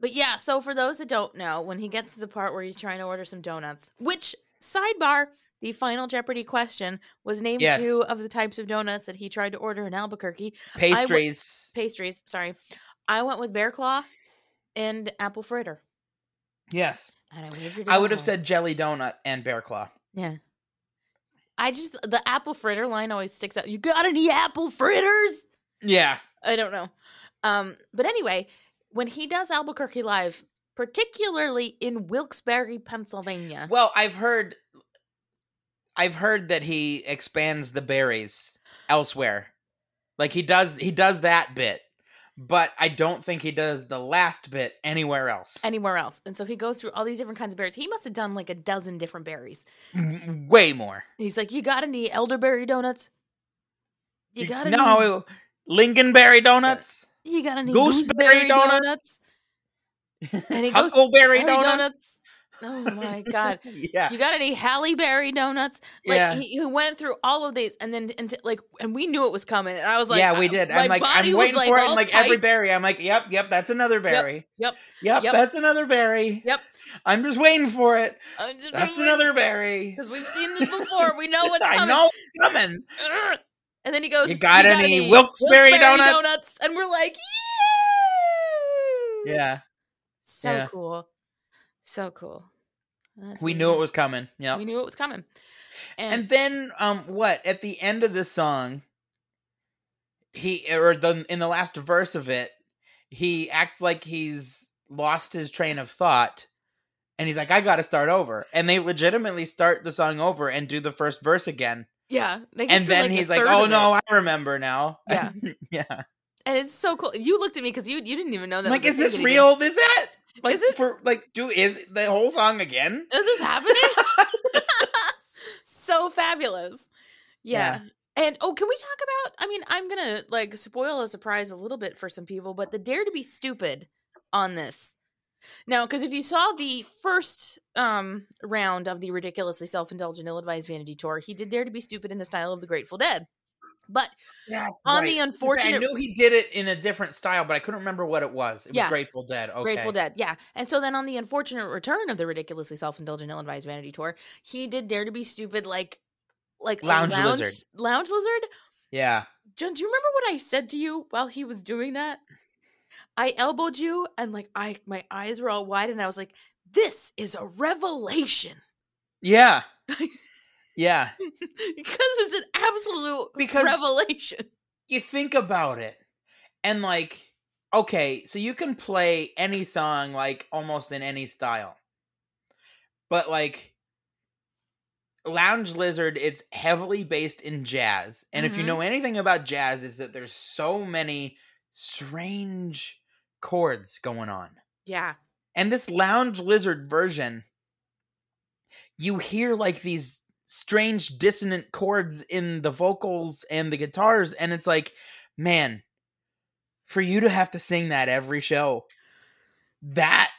but yeah, so for those that don't know, when he gets to the part where he's trying to order some donuts, which sidebar, the final Jeopardy question was named Yes. two of the types of donuts that he tried to order in Albuquerque. I w- Pastries. pastries. Sorry, I went with bear claw and apple fritter, Yes. and I wagered. I would have said jelly donut and bear claw. Yeah. I just the apple fritter line always sticks out. You got any apple fritters? Yeah. I don't know. Um, but anyway, when he does Albuquerque Live, particularly in Wilkes-Barre, Pennsylvania. Well, I've heard I've heard that he expands the berries elsewhere. Like he does he does that bit. But I don't think he does the last bit anywhere else. Anywhere else. And so he goes through all these different kinds of berries. He must have done like a dozen different berries. Way more. He's like, You got any elderberry donuts? You got any No, Lingonberry donuts. you got any gooseberry gooseberry donuts? donuts? And he goes Huckleberry berry donuts? Oh my god. Yeah. You got any Halle Berry donuts? Like Yeah. he, he went through all of these and then and like and we knew it was coming. And I was like, yeah, we did. I'm like, I'm waiting for it. all And like every berry, I'm like, yep, yep, that's another berry. Yep. Yep, Yep. that's another berry. Yep. I'm just waiting for it. I'm just That's another berry. because we've seen this before. We know what's coming. I know it's coming. And then he goes, You got any Wilkes-Barre donuts?" donuts? And we're like, yeah. Yeah, So Yeah. cool. So cool. That's we knew it was coming. Yeah, We knew it was coming. And, and then um, what? At the end of the song, he or the in the last verse of it, he acts like he's lost his train of thought. And he's like, I got to start over. And they legitimately start the song over and do the first verse again. yeah. And then like, he's like, Oh no, it. I remember now. Yeah. yeah. And it's so cool. You looked at me because you you didn't even know that. I'm like, is this that he did. real? Is that like Is it? for like do is the whole song again? Is this happening? so fabulous. Yeah. And oh, can we talk about? I mean, I'm gonna like spoil a surprise a little bit for some people, but the dare to be stupid on this. Now, because if you saw the first um round of the ridiculously self-indulgent, ill-advised vanity tour, he did dare to be stupid in the style of the Grateful Dead. But Yeah, on right. the unfortunate, I knew he did it in a different style, but I couldn't remember what it was. It was Yeah. Grateful Dead. Okay. Grateful Dead, yeah. And so then on the unfortunate return of the ridiculously self-indulgent, ill-advised vanity tour, he did dare to be stupid, like, like a Lounge lizard. lounge lizard. Yeah. John, do you remember what I said to you while he was doing that? I elbowed you, and like I, my eyes were all wide, and I was like, "This is a revelation," Yeah. yeah. because it's an absolute Because- revelation. You think about it, and like, okay, so you can play any song like almost in any style, but like. Lounge Lizard, it's heavily based in jazz. And if you Mhm. know anything about jazz, is that there's so many strange chords going on. Yeah, And this lounge lizard version, you hear like these strange dissonant chords in the vocals and the guitars, and it's like, man, for you to have to sing that every show, that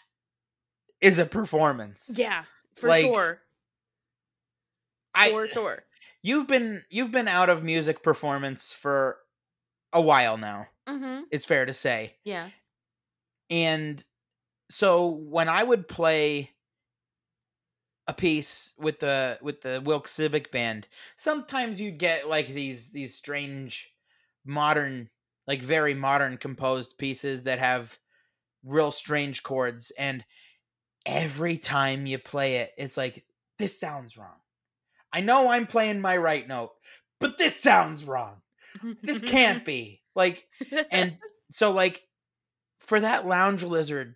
is a performance. yeah, for Like, sure, I for sure. you've been you've been out of music performance for a while now. Mm-hmm. It's fair to say. Yeah, and so when I would play a piece with the with the Wilkes Civic Band, sometimes you'd get like these these strange modern like very modern composed pieces that have real strange chords and every time you play it it's like this sounds wrong. I know I'm playing my right note, but this sounds wrong. This can't be. Like and so like for that lounge lizard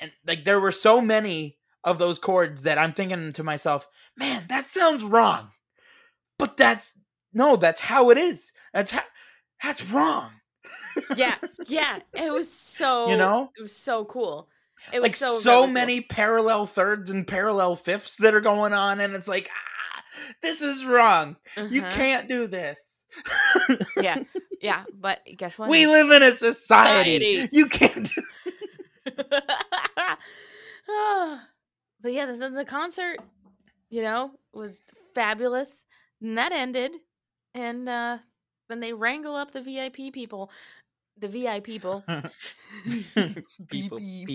and like there were so many of those chords that i'm thinking to myself man that sounds wrong but that's no that's how it is that's how that's wrong yeah, yeah. It was so You know? it was so cool. It was like so, so, really cool. many parallel thirds and parallel fifths that are going on, and it's like, ah, this is wrong. You Uh-huh. can't do this. yeah, yeah. But guess what? We live in a society. Society. You can't. Do- but yeah, the, the concert, you know, was fabulous. And that ended, and uh, then they wrangle up the VIP people, the VIP people, people, pee people, pee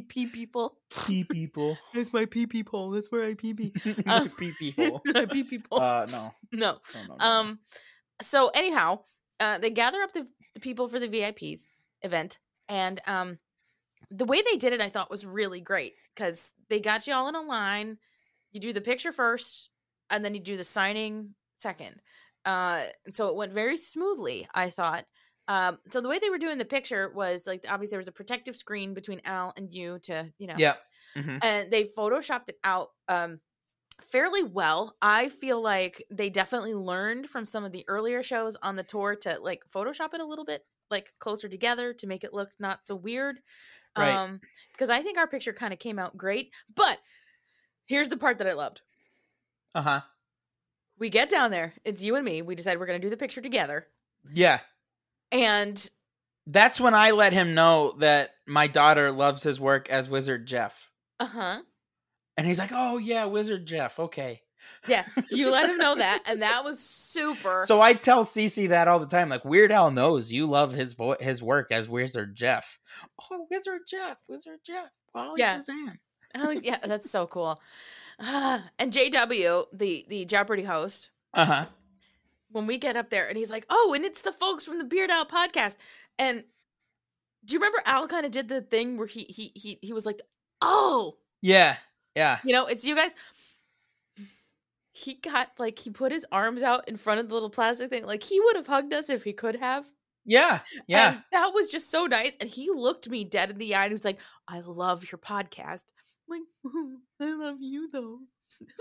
pee people. pee people, That's my pee pee hole. That's where I pee pee. pee pee hole. I pee pee hole. Uh, no. no. No, no, no, Um. So anyhow, uh, they gather up the, the people for the VIPs event, and um, the way they did it, I thought was really great because they got you all in a line. You do the picture first, and then you do the signing second. Uh, and so it went very smoothly. I thought. Um, so the way they were doing the picture was like obviously there was a protective screen between Al and you to you know Yep. Mhm. and they photoshopped it out um fairly well. I feel like they definitely learned from some of the earlier shows on the tour to like Photoshop it a little bit like closer together to make it look not so weird. Right. Um because I think our picture kind of came out great. But here's the part that I loved. Uh huh. We get down there, it's you and me. We decide we're gonna do the picture together. Yeah. And That's when I let him know that my daughter loves his work as Wizard Jeff. uh-huh. And he's like, "Oh yeah, Wizard Jeff. Okay." Yeah, you let him know that, and that was super. So I tell Cece that all the time. Like Weird Al knows you love his vo- his work as Wizard Jeff. Oh, Wizard Jeff, Wizard Jeff. Wally Yeah. Oh, yeah, that's so cool. Ah, and JW, the the Jeopardy host, Uh huh. when we get up there, and he's like, "Oh, and it's the folks from the Beard Out podcast." And do you remember Al kind of did the thing where he he he he was like, "Oh, Yeah. Yeah. you know, it's you guys." He got like he put his arms out in front of the little plastic thing, like he would have hugged us if he could have. Yeah. Yeah. And that was just so nice. And he looked me dead in the eye and he was like, I love your podcast. I'm like, I love you though.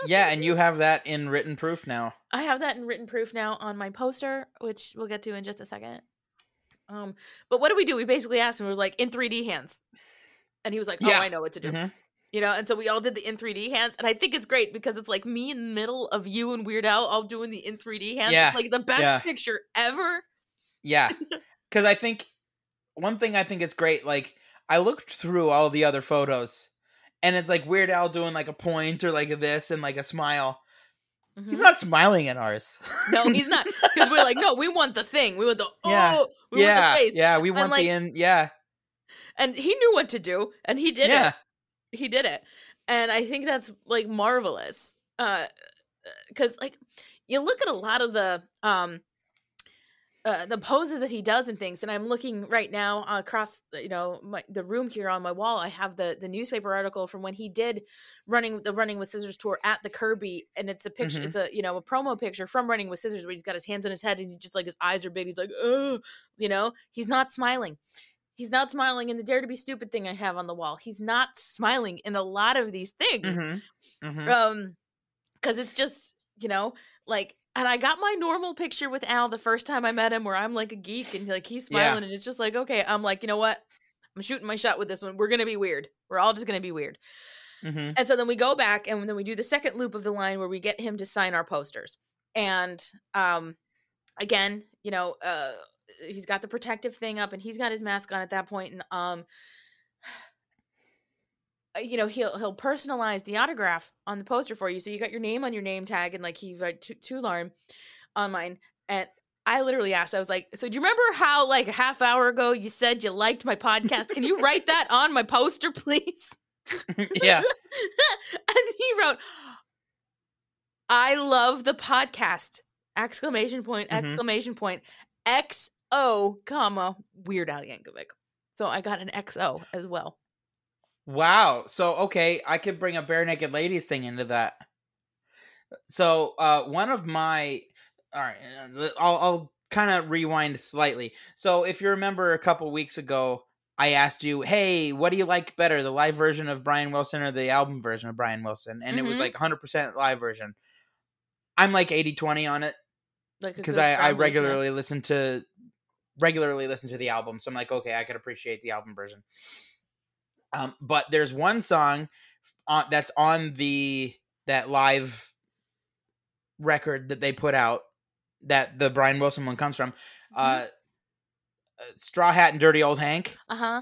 yeah. And you have that in written proof now. I have that in written proof now on my poster, which we'll get to in just a second. Um, but what do we do? We basically asked him, it was like in 3D hands. And he was like, Oh, Yeah. I know what to do. Mhm. You know, and so we all did the in 3D hands. And I think it's great because it's like me in the middle of you and Weird Al all doing the in 3D hands. Yeah, It's like the best yeah. picture ever. Yeah. Because I think one thing I think it's great. Like I looked through all the other photos, and it's like Weird Al doing like a point or like this and like a smile. He's mm-hmm. not smiling at ours. No, he's not. Because we're like, no, we want the thing. We want the oh, Yeah. we yeah. want the face. Yeah. We And, want like, the in. Yeah. And he knew what to do, and he did Yeah. it. He did it, and I think that's like marvelous. Uh, because like you look at a lot of the um. Uh, the poses that he does and things, and I'm looking right now across, the- you know, my, the room here on my wall. I have the the newspaper article from when he did running the Running with Scissors tour at the Kirby, and it's a picture. Mhm. It's a you know a promo picture from Running with Scissors where he's got his hands on his head and he's just like his eyes are big. He's like, oh, you know, he's not smiling. He's not smiling in the Dare to Be Stupid thing I have on the wall. He's not smiling in a lot of these things. Mhm. Mhm. Um, because it's just you know like. And I got my normal picture with Al the first time I met him, where I'm like a geek and like he's Yeah. smiling, and it's just like, okay, I'm like, you know what? I'm shooting my shot with this one. We're gonna be weird. We're all just gonna be weird. Mhm. And so then we go back and then we do the second loop of the line where we get him to sign our posters. And um again, you know, uh he's got the protective thing up and he's got his mask on at that point and um uh, you know he'll he'll personalize the autograph on the poster for you so you got your name on your name tag and like he write to Tularm on mine and I literally asked I was like so do you remember how like a half hour ago you said you liked my podcast can you write that on my poster please yeah. and he wrote i love the podcast exclamation point Mhm. exclamation point xo comma weird al yankovic so i got an xo as well Wow. So okay, I could bring a Barenaked Ladies thing into that. So uh one of my all right, uh, I'll I'll kind of rewind slightly. So if you remember a couple weeks ago, I asked you, "Hey, what do you like better, the live version of Brian Wilson or the album version of Brian Wilson?" And it was Mhm. like 100% live version. I'm like 80/20 on it like because I, I regularly listen to regularly listen to the album so i'm like okay i could appreciate the album version Um, but there's one song on, that's on the that live record that they put out that the Brian Wilson one comes from. Uh, Straw Hat and Dirty Old Hank. Uh huh.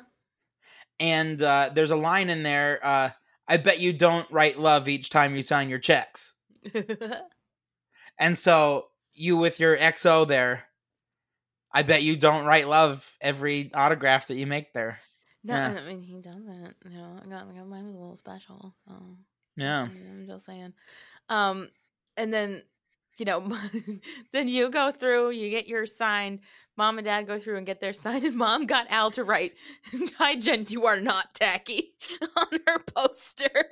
And uh, there's a line in there. Uh, I bet you don't write love each time you sign your checks. And so you with your XO there, I bet you don't write love every autograph that you make there. No, Yeah. I mean he doesn't. You know, I got, I got mine was a little special. So Yeah. I'm just saying. Um, and then you know, then you go through, you get your signed. Mom and dad go through and get their signed, and mom got Al to write, "Hi Jen, you are not tacky" on her poster.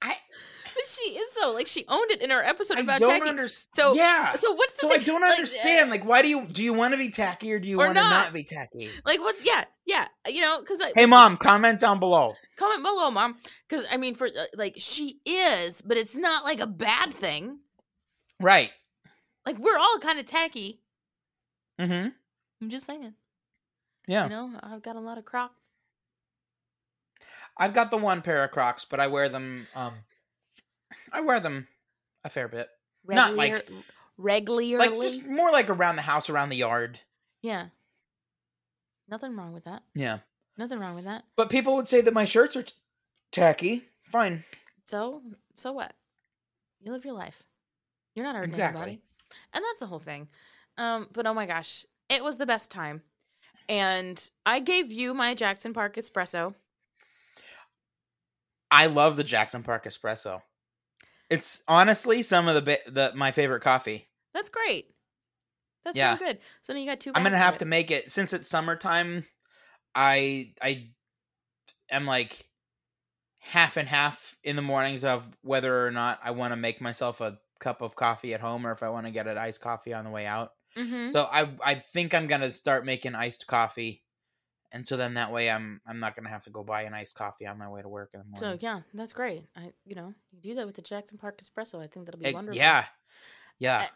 I. She is so like she owned it in her episode I about don't tacky. understand. So yeah. So what's the So I don't Like, understand. Like, why do you do you want to be tacky or do you want to not. not be tacky? Like what's yeah yeah you know because Hey, mom, comment down below. comment below mom because I mean for uh, like she is but it's not like a bad thing Right. like we're all kind of tacky Mm-hmm. I'm just saying Yeah. you know I've got a lot of Crocs I've got the one pair of Crocs, but I wear them. Um, I wear them a fair bit. Not like Regular- regularly like just more like around the house, around the yard. yeah nothing wrong with that Yeah. nothing wrong with that But people would say that my shirts are t- tacky. Fine. so so what you live your life you're not hurting Exactly. anybody and that's the whole thing um but oh my gosh it was the best time and I gave you my Jackson Park espresso I love the Jackson Park espresso. It's honestly some of the ba- the my favorite coffee. That's great. That's Yeah. really good. So now you got two. I'm gonna have to make it since it's summertime. I I am like half and half in the mornings of whether or not I want to make myself a cup of coffee at home or if I want to get an iced coffee on the way out. Mhm. So I I think I'm gonna start making iced coffee, and so then that way I'm I'm not gonna have to go buy an iced coffee on my way to work in the morning. So yeah, that's great. I you know you do that with the Jackson Park espresso. I think that'll be wonderful. yeah, yeah.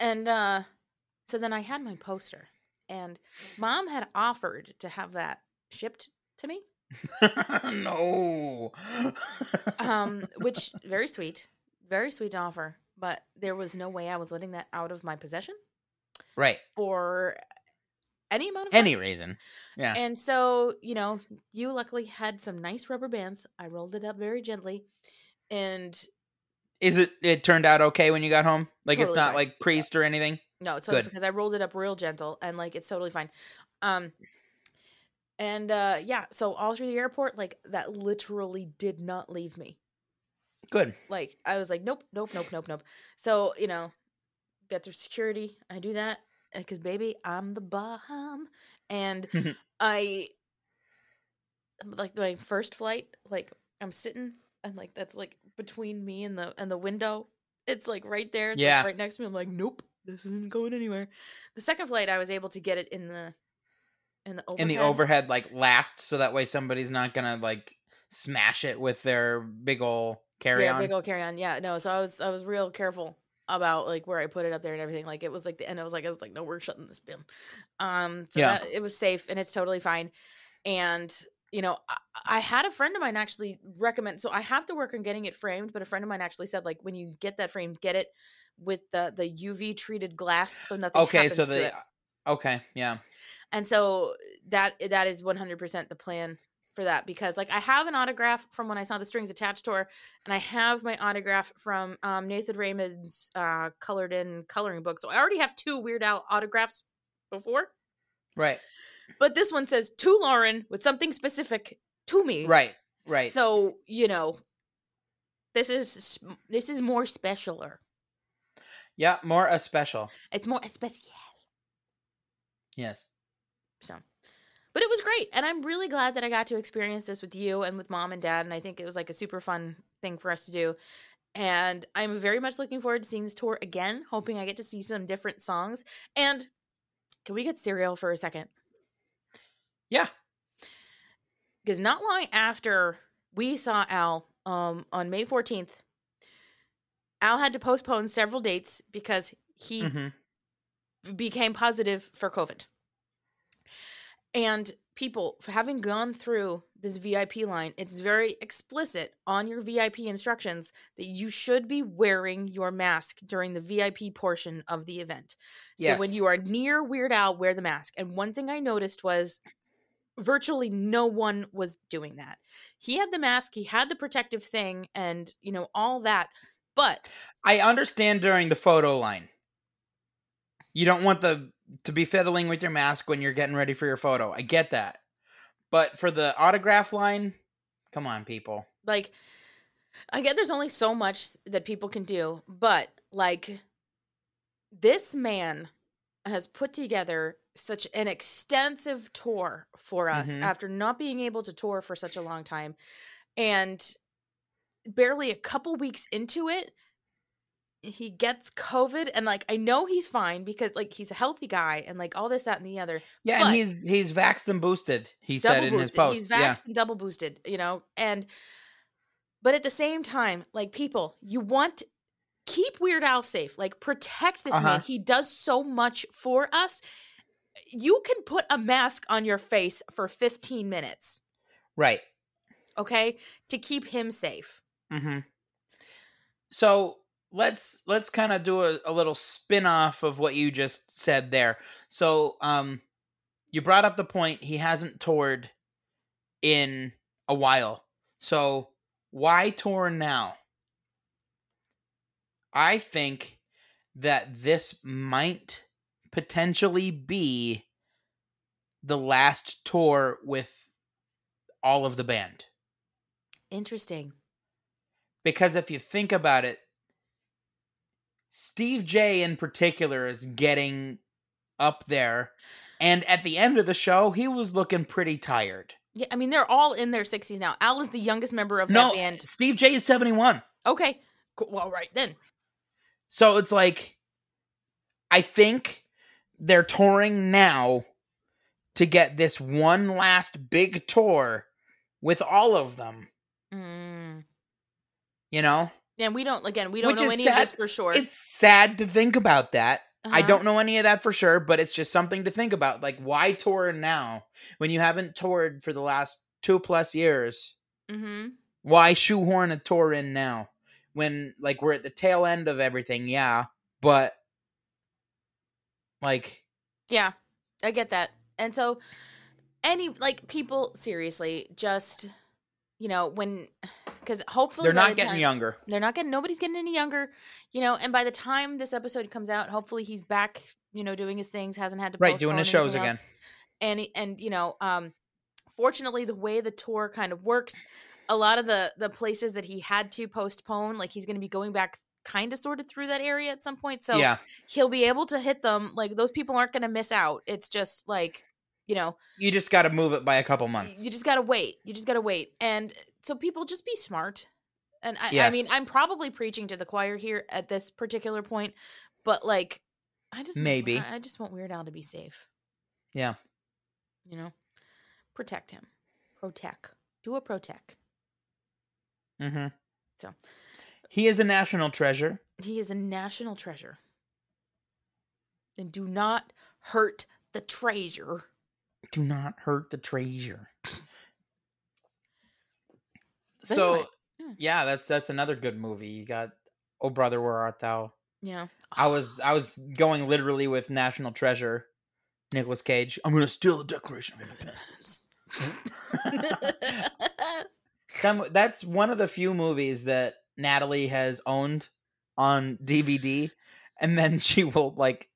And uh, so then I had my poster, and mom had offered to have that shipped to me. no. um, which very sweet, very sweet offer. But there was no way I was letting that out of my possession right. for any amount of Any money. reason. Yeah. And so, you know, you luckily had some nice rubber bands. I rolled it up very gently. And Is it? It turned out okay when you got home. Like it's not fine. like creased or anything. no, it's totally Good. because I rolled it up real gentle and like it's totally fine. Um and uh yeah, so all through the airport, like that literally did not leave me. Good. Like I was like, nope, nope, nope, nope, nope. So, you know, get through security. I do that Uh, because baby, I'm the bomb. And I um, like my first flight, like I'm sitting and like that's like between me and the and the window. It's like right there. It's like, Yeah. right next to me. I'm like, nope, this isn't going anywhere. The second flight, I was able to get it in the in the overhead. in the overhead like last, so that way somebody's not gonna like smash it with their big ol' carry yeah, on. big old carry on. Yeah, no. So I was I was real careful about like where I put it up there and everything. Like it was like the end. I was like I was like, no, we're shutting this bin. Um, so Yeah. that, it was safe and it's totally fine. And you know, I, I had a friend of mine actually recommend. So I have to work on getting it framed, but a friend of mine actually said like when you get that framed, get it with the the UV treated glass, so nothing. okay, so the okay, yeah. And so that that is 100% the plan for that because like I have an autograph from when I saw the strings attached tour and I have my autograph from um, Nathan Raymond's uh, colored in coloring book. So I already have two Weird Al autographs before, Right. but this one says to Lauren with something specific to me. Right. Right. So, you know, this is this is more specialer. yeah, more a special. It's more especial. Yes. So, but it was great. And I'm really glad that I got to experience this with you and with mom and dad. And I think it was like a super fun thing for us to do. And I'm very much looking forward to seeing this tour again, hoping I get to see some different songs. And can we get cereal for a second? Yeah. Because not long after we saw Al um, on May 14th, Al had to postpone several dates because he Mhm. became positive for COVID. And people having gone through this VIP line, it's very explicit on your VIP instructions that you should be wearing your mask during the VIP portion of the event. So when you are near Weird Al, wear the mask. And one thing I noticed was virtually no one was doing that. He had the mask, he had the protective thing, and you know, all that. But I understand during the photo line. You don't want the to be fiddling with your mask when you're getting ready for your photo. I get that. But for the autograph line, come on, people. like I get there's only so much that people can do, but like this man has put together such an extensive tour for us Mhm. after not being able to tour for such a long time and barely a couple weeks into it he gets covid and like i know he's fine because like he's a healthy guy and like all this that and the other Yeah, and he's he's vaxxed and boosted. He said in his post. He's yeah. vaxxed and double boosted, you know, and but at the same time, like people, you want keep Weird Al safe, like protect this Uh-huh. man. He does so much for us. You can put a mask on your face for 15 minutes, Right. okay, to keep him safe. Mm-hmm. So let's let's kind of do a, a little spin off of what you just said there. So um you brought up the point he hasn't toured in a while. So why tour now? I think that this might potentially be the last tour with all of the band. Interesting. Because if you think about it, Steve Jay in particular is getting up there. And at the end of the show, he was looking pretty tired. Yeah, I mean they're all in their 60s now. Al is the youngest member of No, that band. Steve Jay is 71. Okay. Cool. Well, right then. So it's like, I think they're touring now to get this one last big tour with all of them, Mm. you know? And we don't again, we don't Which know any of this for sure. It's sad to think about that. I Uh-huh. don't know any of that for sure, but it's just something to think about. Like, why tour now when you haven't toured for the last two plus years? mm-hmm. Why shoehorn a tour in now when, like, we're at the tail end of everything? Yeah, but like, Yeah, I get that. And so, any like people seriously just you know when because hopefully they're not the getting time- younger. They're not getting. Nobody's getting any younger. You know, and by the time this episode comes out, hopefully he's back. You know, doing his things. Hasn't had to Right, doing his shows again. else. And and you know, um, fortunately, the way the tour kind of works, a lot of the the places that he had to postpone, like he's going to be going back kind of sort of through that area at some point. So Yeah. he'll be able to hit them. Like those people aren't going to miss out. It's just like you know, You just got to move it by a couple months. you just gotta wait. You just gotta wait. And so people just be smart. And I, I mean, I'm probably preaching to the choir here at this particular point, but like, I just Maybe. I I just want Weird Al to be safe. Yeah. You know, protect him, protect, do a protect. Mm-hmm. So He is a national treasure. he is a national treasure. And do not hurt the treasure. Do not hurt the treasure. So, anyway, yeah. yeah, that's that's another good movie. You got Oh Brother, Where Art Thou? Yeah. I was I was going literally with National Treasure, Nicolas Cage. I'm gonna steal the Declaration of Independence. Some- that's one of the few movies that Natalie has owned on DVD, and then she will like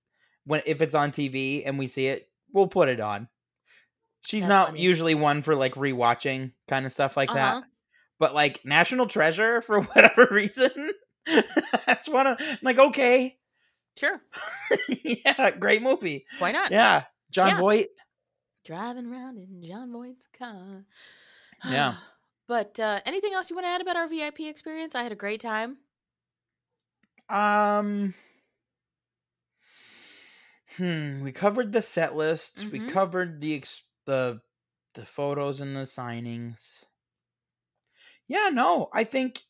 when if it's on TV and we see it, we'll put it on. She's That's not funny. usually one for like rewatching kind of stuff like Uh-huh. that, but like National Treasure for whatever reason, that's one of I'm like okay, Sure. yeah, great movie. Why not? Yeah, Jon Yeah. Voight. Driving around in Jon Voight's car. Yeah. But uh, anything else you want to add about our VIP experience? I had a great time. Um. Hmm. We covered the set list. We Mhm. covered the ex- the the photos and the signings. Yeah. No. I think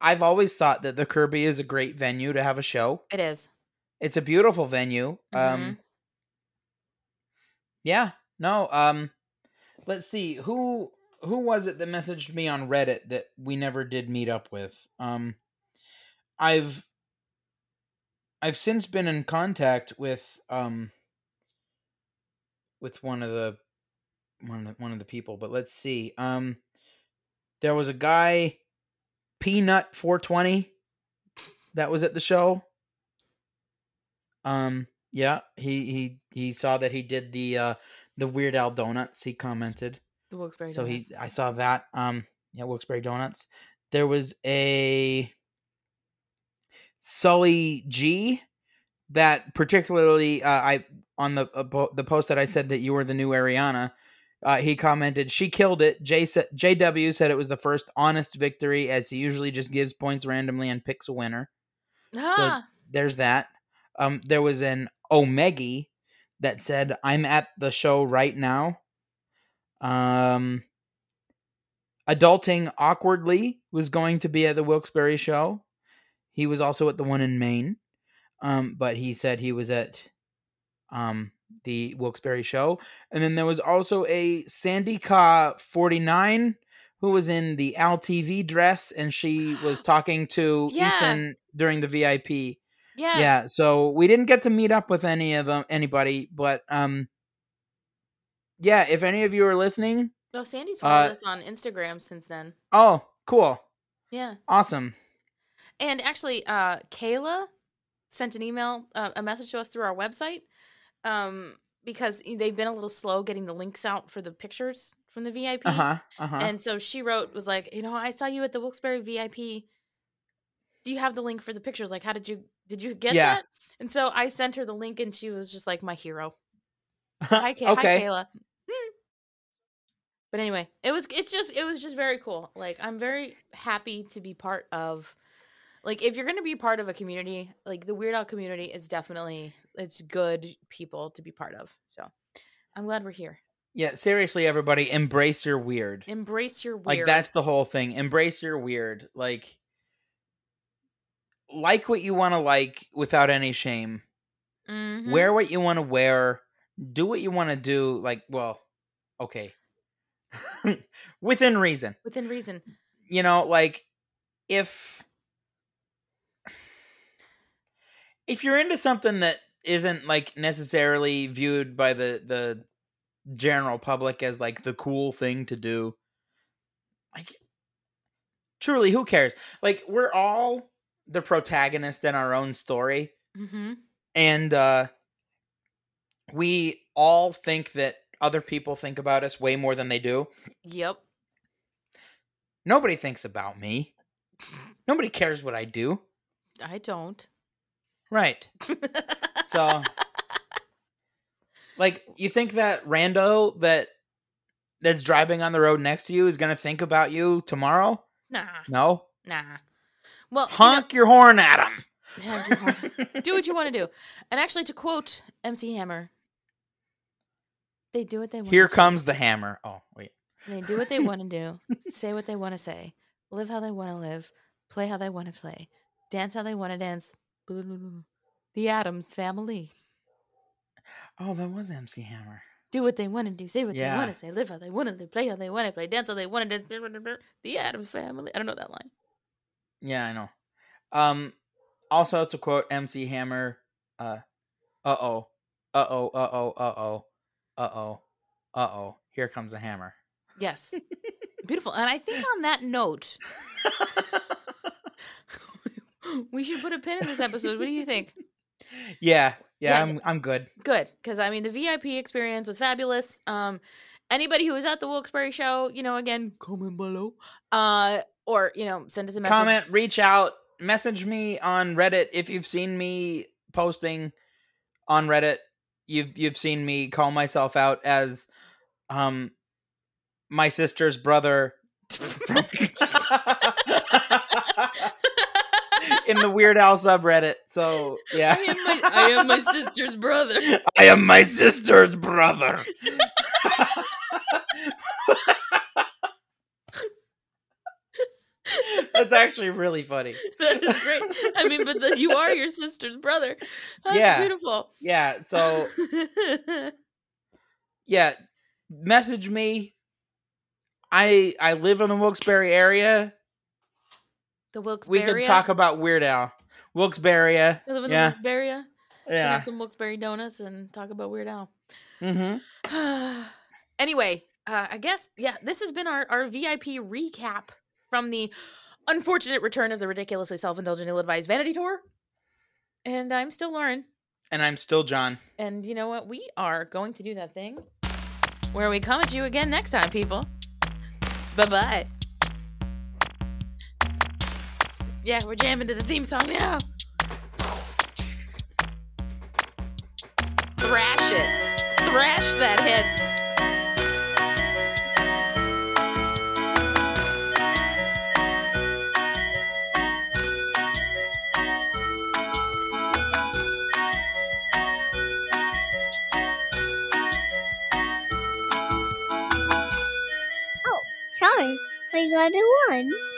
I've always thought that the Kirby is a great venue to have a show. It is. It's a beautiful venue. Mhm. Um. Yeah. No, um let's see. Who who was it that messaged me on Reddit that we never did meet up with? Um I've I've since been in contact with um with one of the one of the, one of the people, but let's see. Um there was a guy Peanut 420 that was at the show. Um yeah, he he he saw that he did the uh the Weird Al donuts. He commented. The Wilkes-Barre So Donuts. he I saw that. Um yeah, Wilkes-Barre donuts. There was a Sully G that particularly uh, I on the uh, po- the post that I said that you were the new Ariana. Uh, he commented, "She killed it." J JW said it was the first honest victory, as he usually just gives points randomly and picks a winner. Ah, So there's that. Um, there was an Omegi that said, "I'm at the show right now." Um, adulting awkwardly was going to be at the Wilkes-Barre show. He was also at the one in Maine, um, but he said he was at um the Wilkes-Barre show. And then there was also a Sandy Ka 49 who was in the Al TV dress, and she was talking to Yeah. Ethan during the VIP. Yeah. Yeah, so we didn't get to meet up with any of them, anybody, but um, yeah, if any of you are listening, Oh, Sandy's followed Uh, us on Instagram since then. oh, cool, Yeah. awesome. And actually, uh, Kayla sent an email, uh, a message to us through our website, um, because they've been a little slow getting the links out for the pictures from the VIP. Uh huh. Uh huh. And so she wrote, was like, you know, I saw you at the Wilkes-Barre VIP. Do you have the link for the pictures? Like, how did you did you get Yeah. that? And so I sent her the link, and she was just like my hero. So hi, Kay- Okay. hi, Kayla. Hmm. But anyway, it was it's just it was just very cool. Like I'm very happy to be part of like if you're going to be part of a community, like the Weird Al community is definitely it's good people to be part of. So, I'm glad we're here. Yeah, seriously, everybody, embrace your weird. Embrace your weird. Like that's the whole thing. Embrace your weird. Like, like what you want to like without any shame. Mhm. Wear what you want to wear. Do what you want to do. Like, well, okay, within reason. within reason. you know like if if you're into something that isn't like necessarily viewed by the the general public as like the cool thing to do like truly who cares like we're all the protagonist in our own story Mm-hmm. and uh we all think that other people think about us way more than they do Yep. nobody thinks about me nobody cares what i do I don't. Right. So, like, you think that rando that that's driving on the road next to you is gonna think about you tomorrow? Nah. No. Nah. Well, you know- Honk your horn at him. Do, what you want to do. And actually, to quote MC Hammer, they do what they want. Here to comes the hammer. Oh wait. They do what they want to do. say what they want to say. Live how they want to live. Play how they want to play. Dance how they want to dance. The Addams Family. Oh, that was MC Hammer. Do what they want to do. Say what they want to say. Live how they want to live. Play how they want to play. Dance how they want to dance. The Addams Family. I don't know that line. Yeah, I know. Um, also to quote MC Hammer, uh, uh oh, uh oh, uh oh, uh oh, uh oh, uh oh. Here comes the hammer. Yes. Beautiful. And I think on that note, we should put a pin in this episode. What do you think? Yeah, yeah, Yeah, I'm I'm good. Good, because I mean the VIP experience was fabulous. Um, anybody who was at the Wilkes-Barre show, you know, again, comment below, uh, or you know, send us a message. comment, reach out, message me on Reddit if you've seen me posting on Reddit. You've you've seen me call myself out as um my sister's brother in the Weird Al subreddit. So yeah, I am my, I am my sister's brother. I am my sister's brother. That's actually really funny. that is great. I mean, but the, you are your sister's brother. That's Yeah. beautiful. Yeah, so yeah, message me. I I live in the Wilkes-Barre area. The wilkes We could talk about Weird Al. Wilkes-Barre. I live in the. We can Yeah. have some Wilkes-Barre donuts and talk about Weird Al. Mm-hmm. anyway, uh, I guess yeah, this has been our our VIP recap from the unfortunate return of the ridiculously self-indulgent ill-advised vanity tour. And I'm still Lauren. And I'm still John. And you know what? We are going to do that thing where we come at you again next time, people. Bye bye. Yeah, we're jamming to the theme song now. Thrash it. Thrash that head. Oh, sorry. We got a one.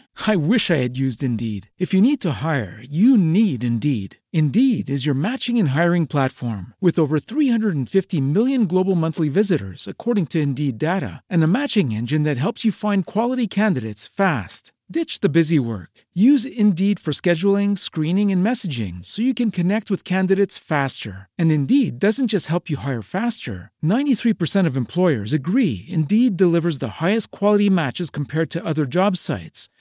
I wish I had used Indeed. If you need to hire, you need Indeed. Indeed is your matching and hiring platform with over 350 million global monthly visitors, according to Indeed data, and a matching engine that helps you find quality candidates fast. Ditch the busy work. Use Indeed for scheduling, screening, and messaging so you can connect with candidates faster. And Indeed doesn't just help you hire faster. 93% of employers agree Indeed delivers the highest quality matches compared to other job sites,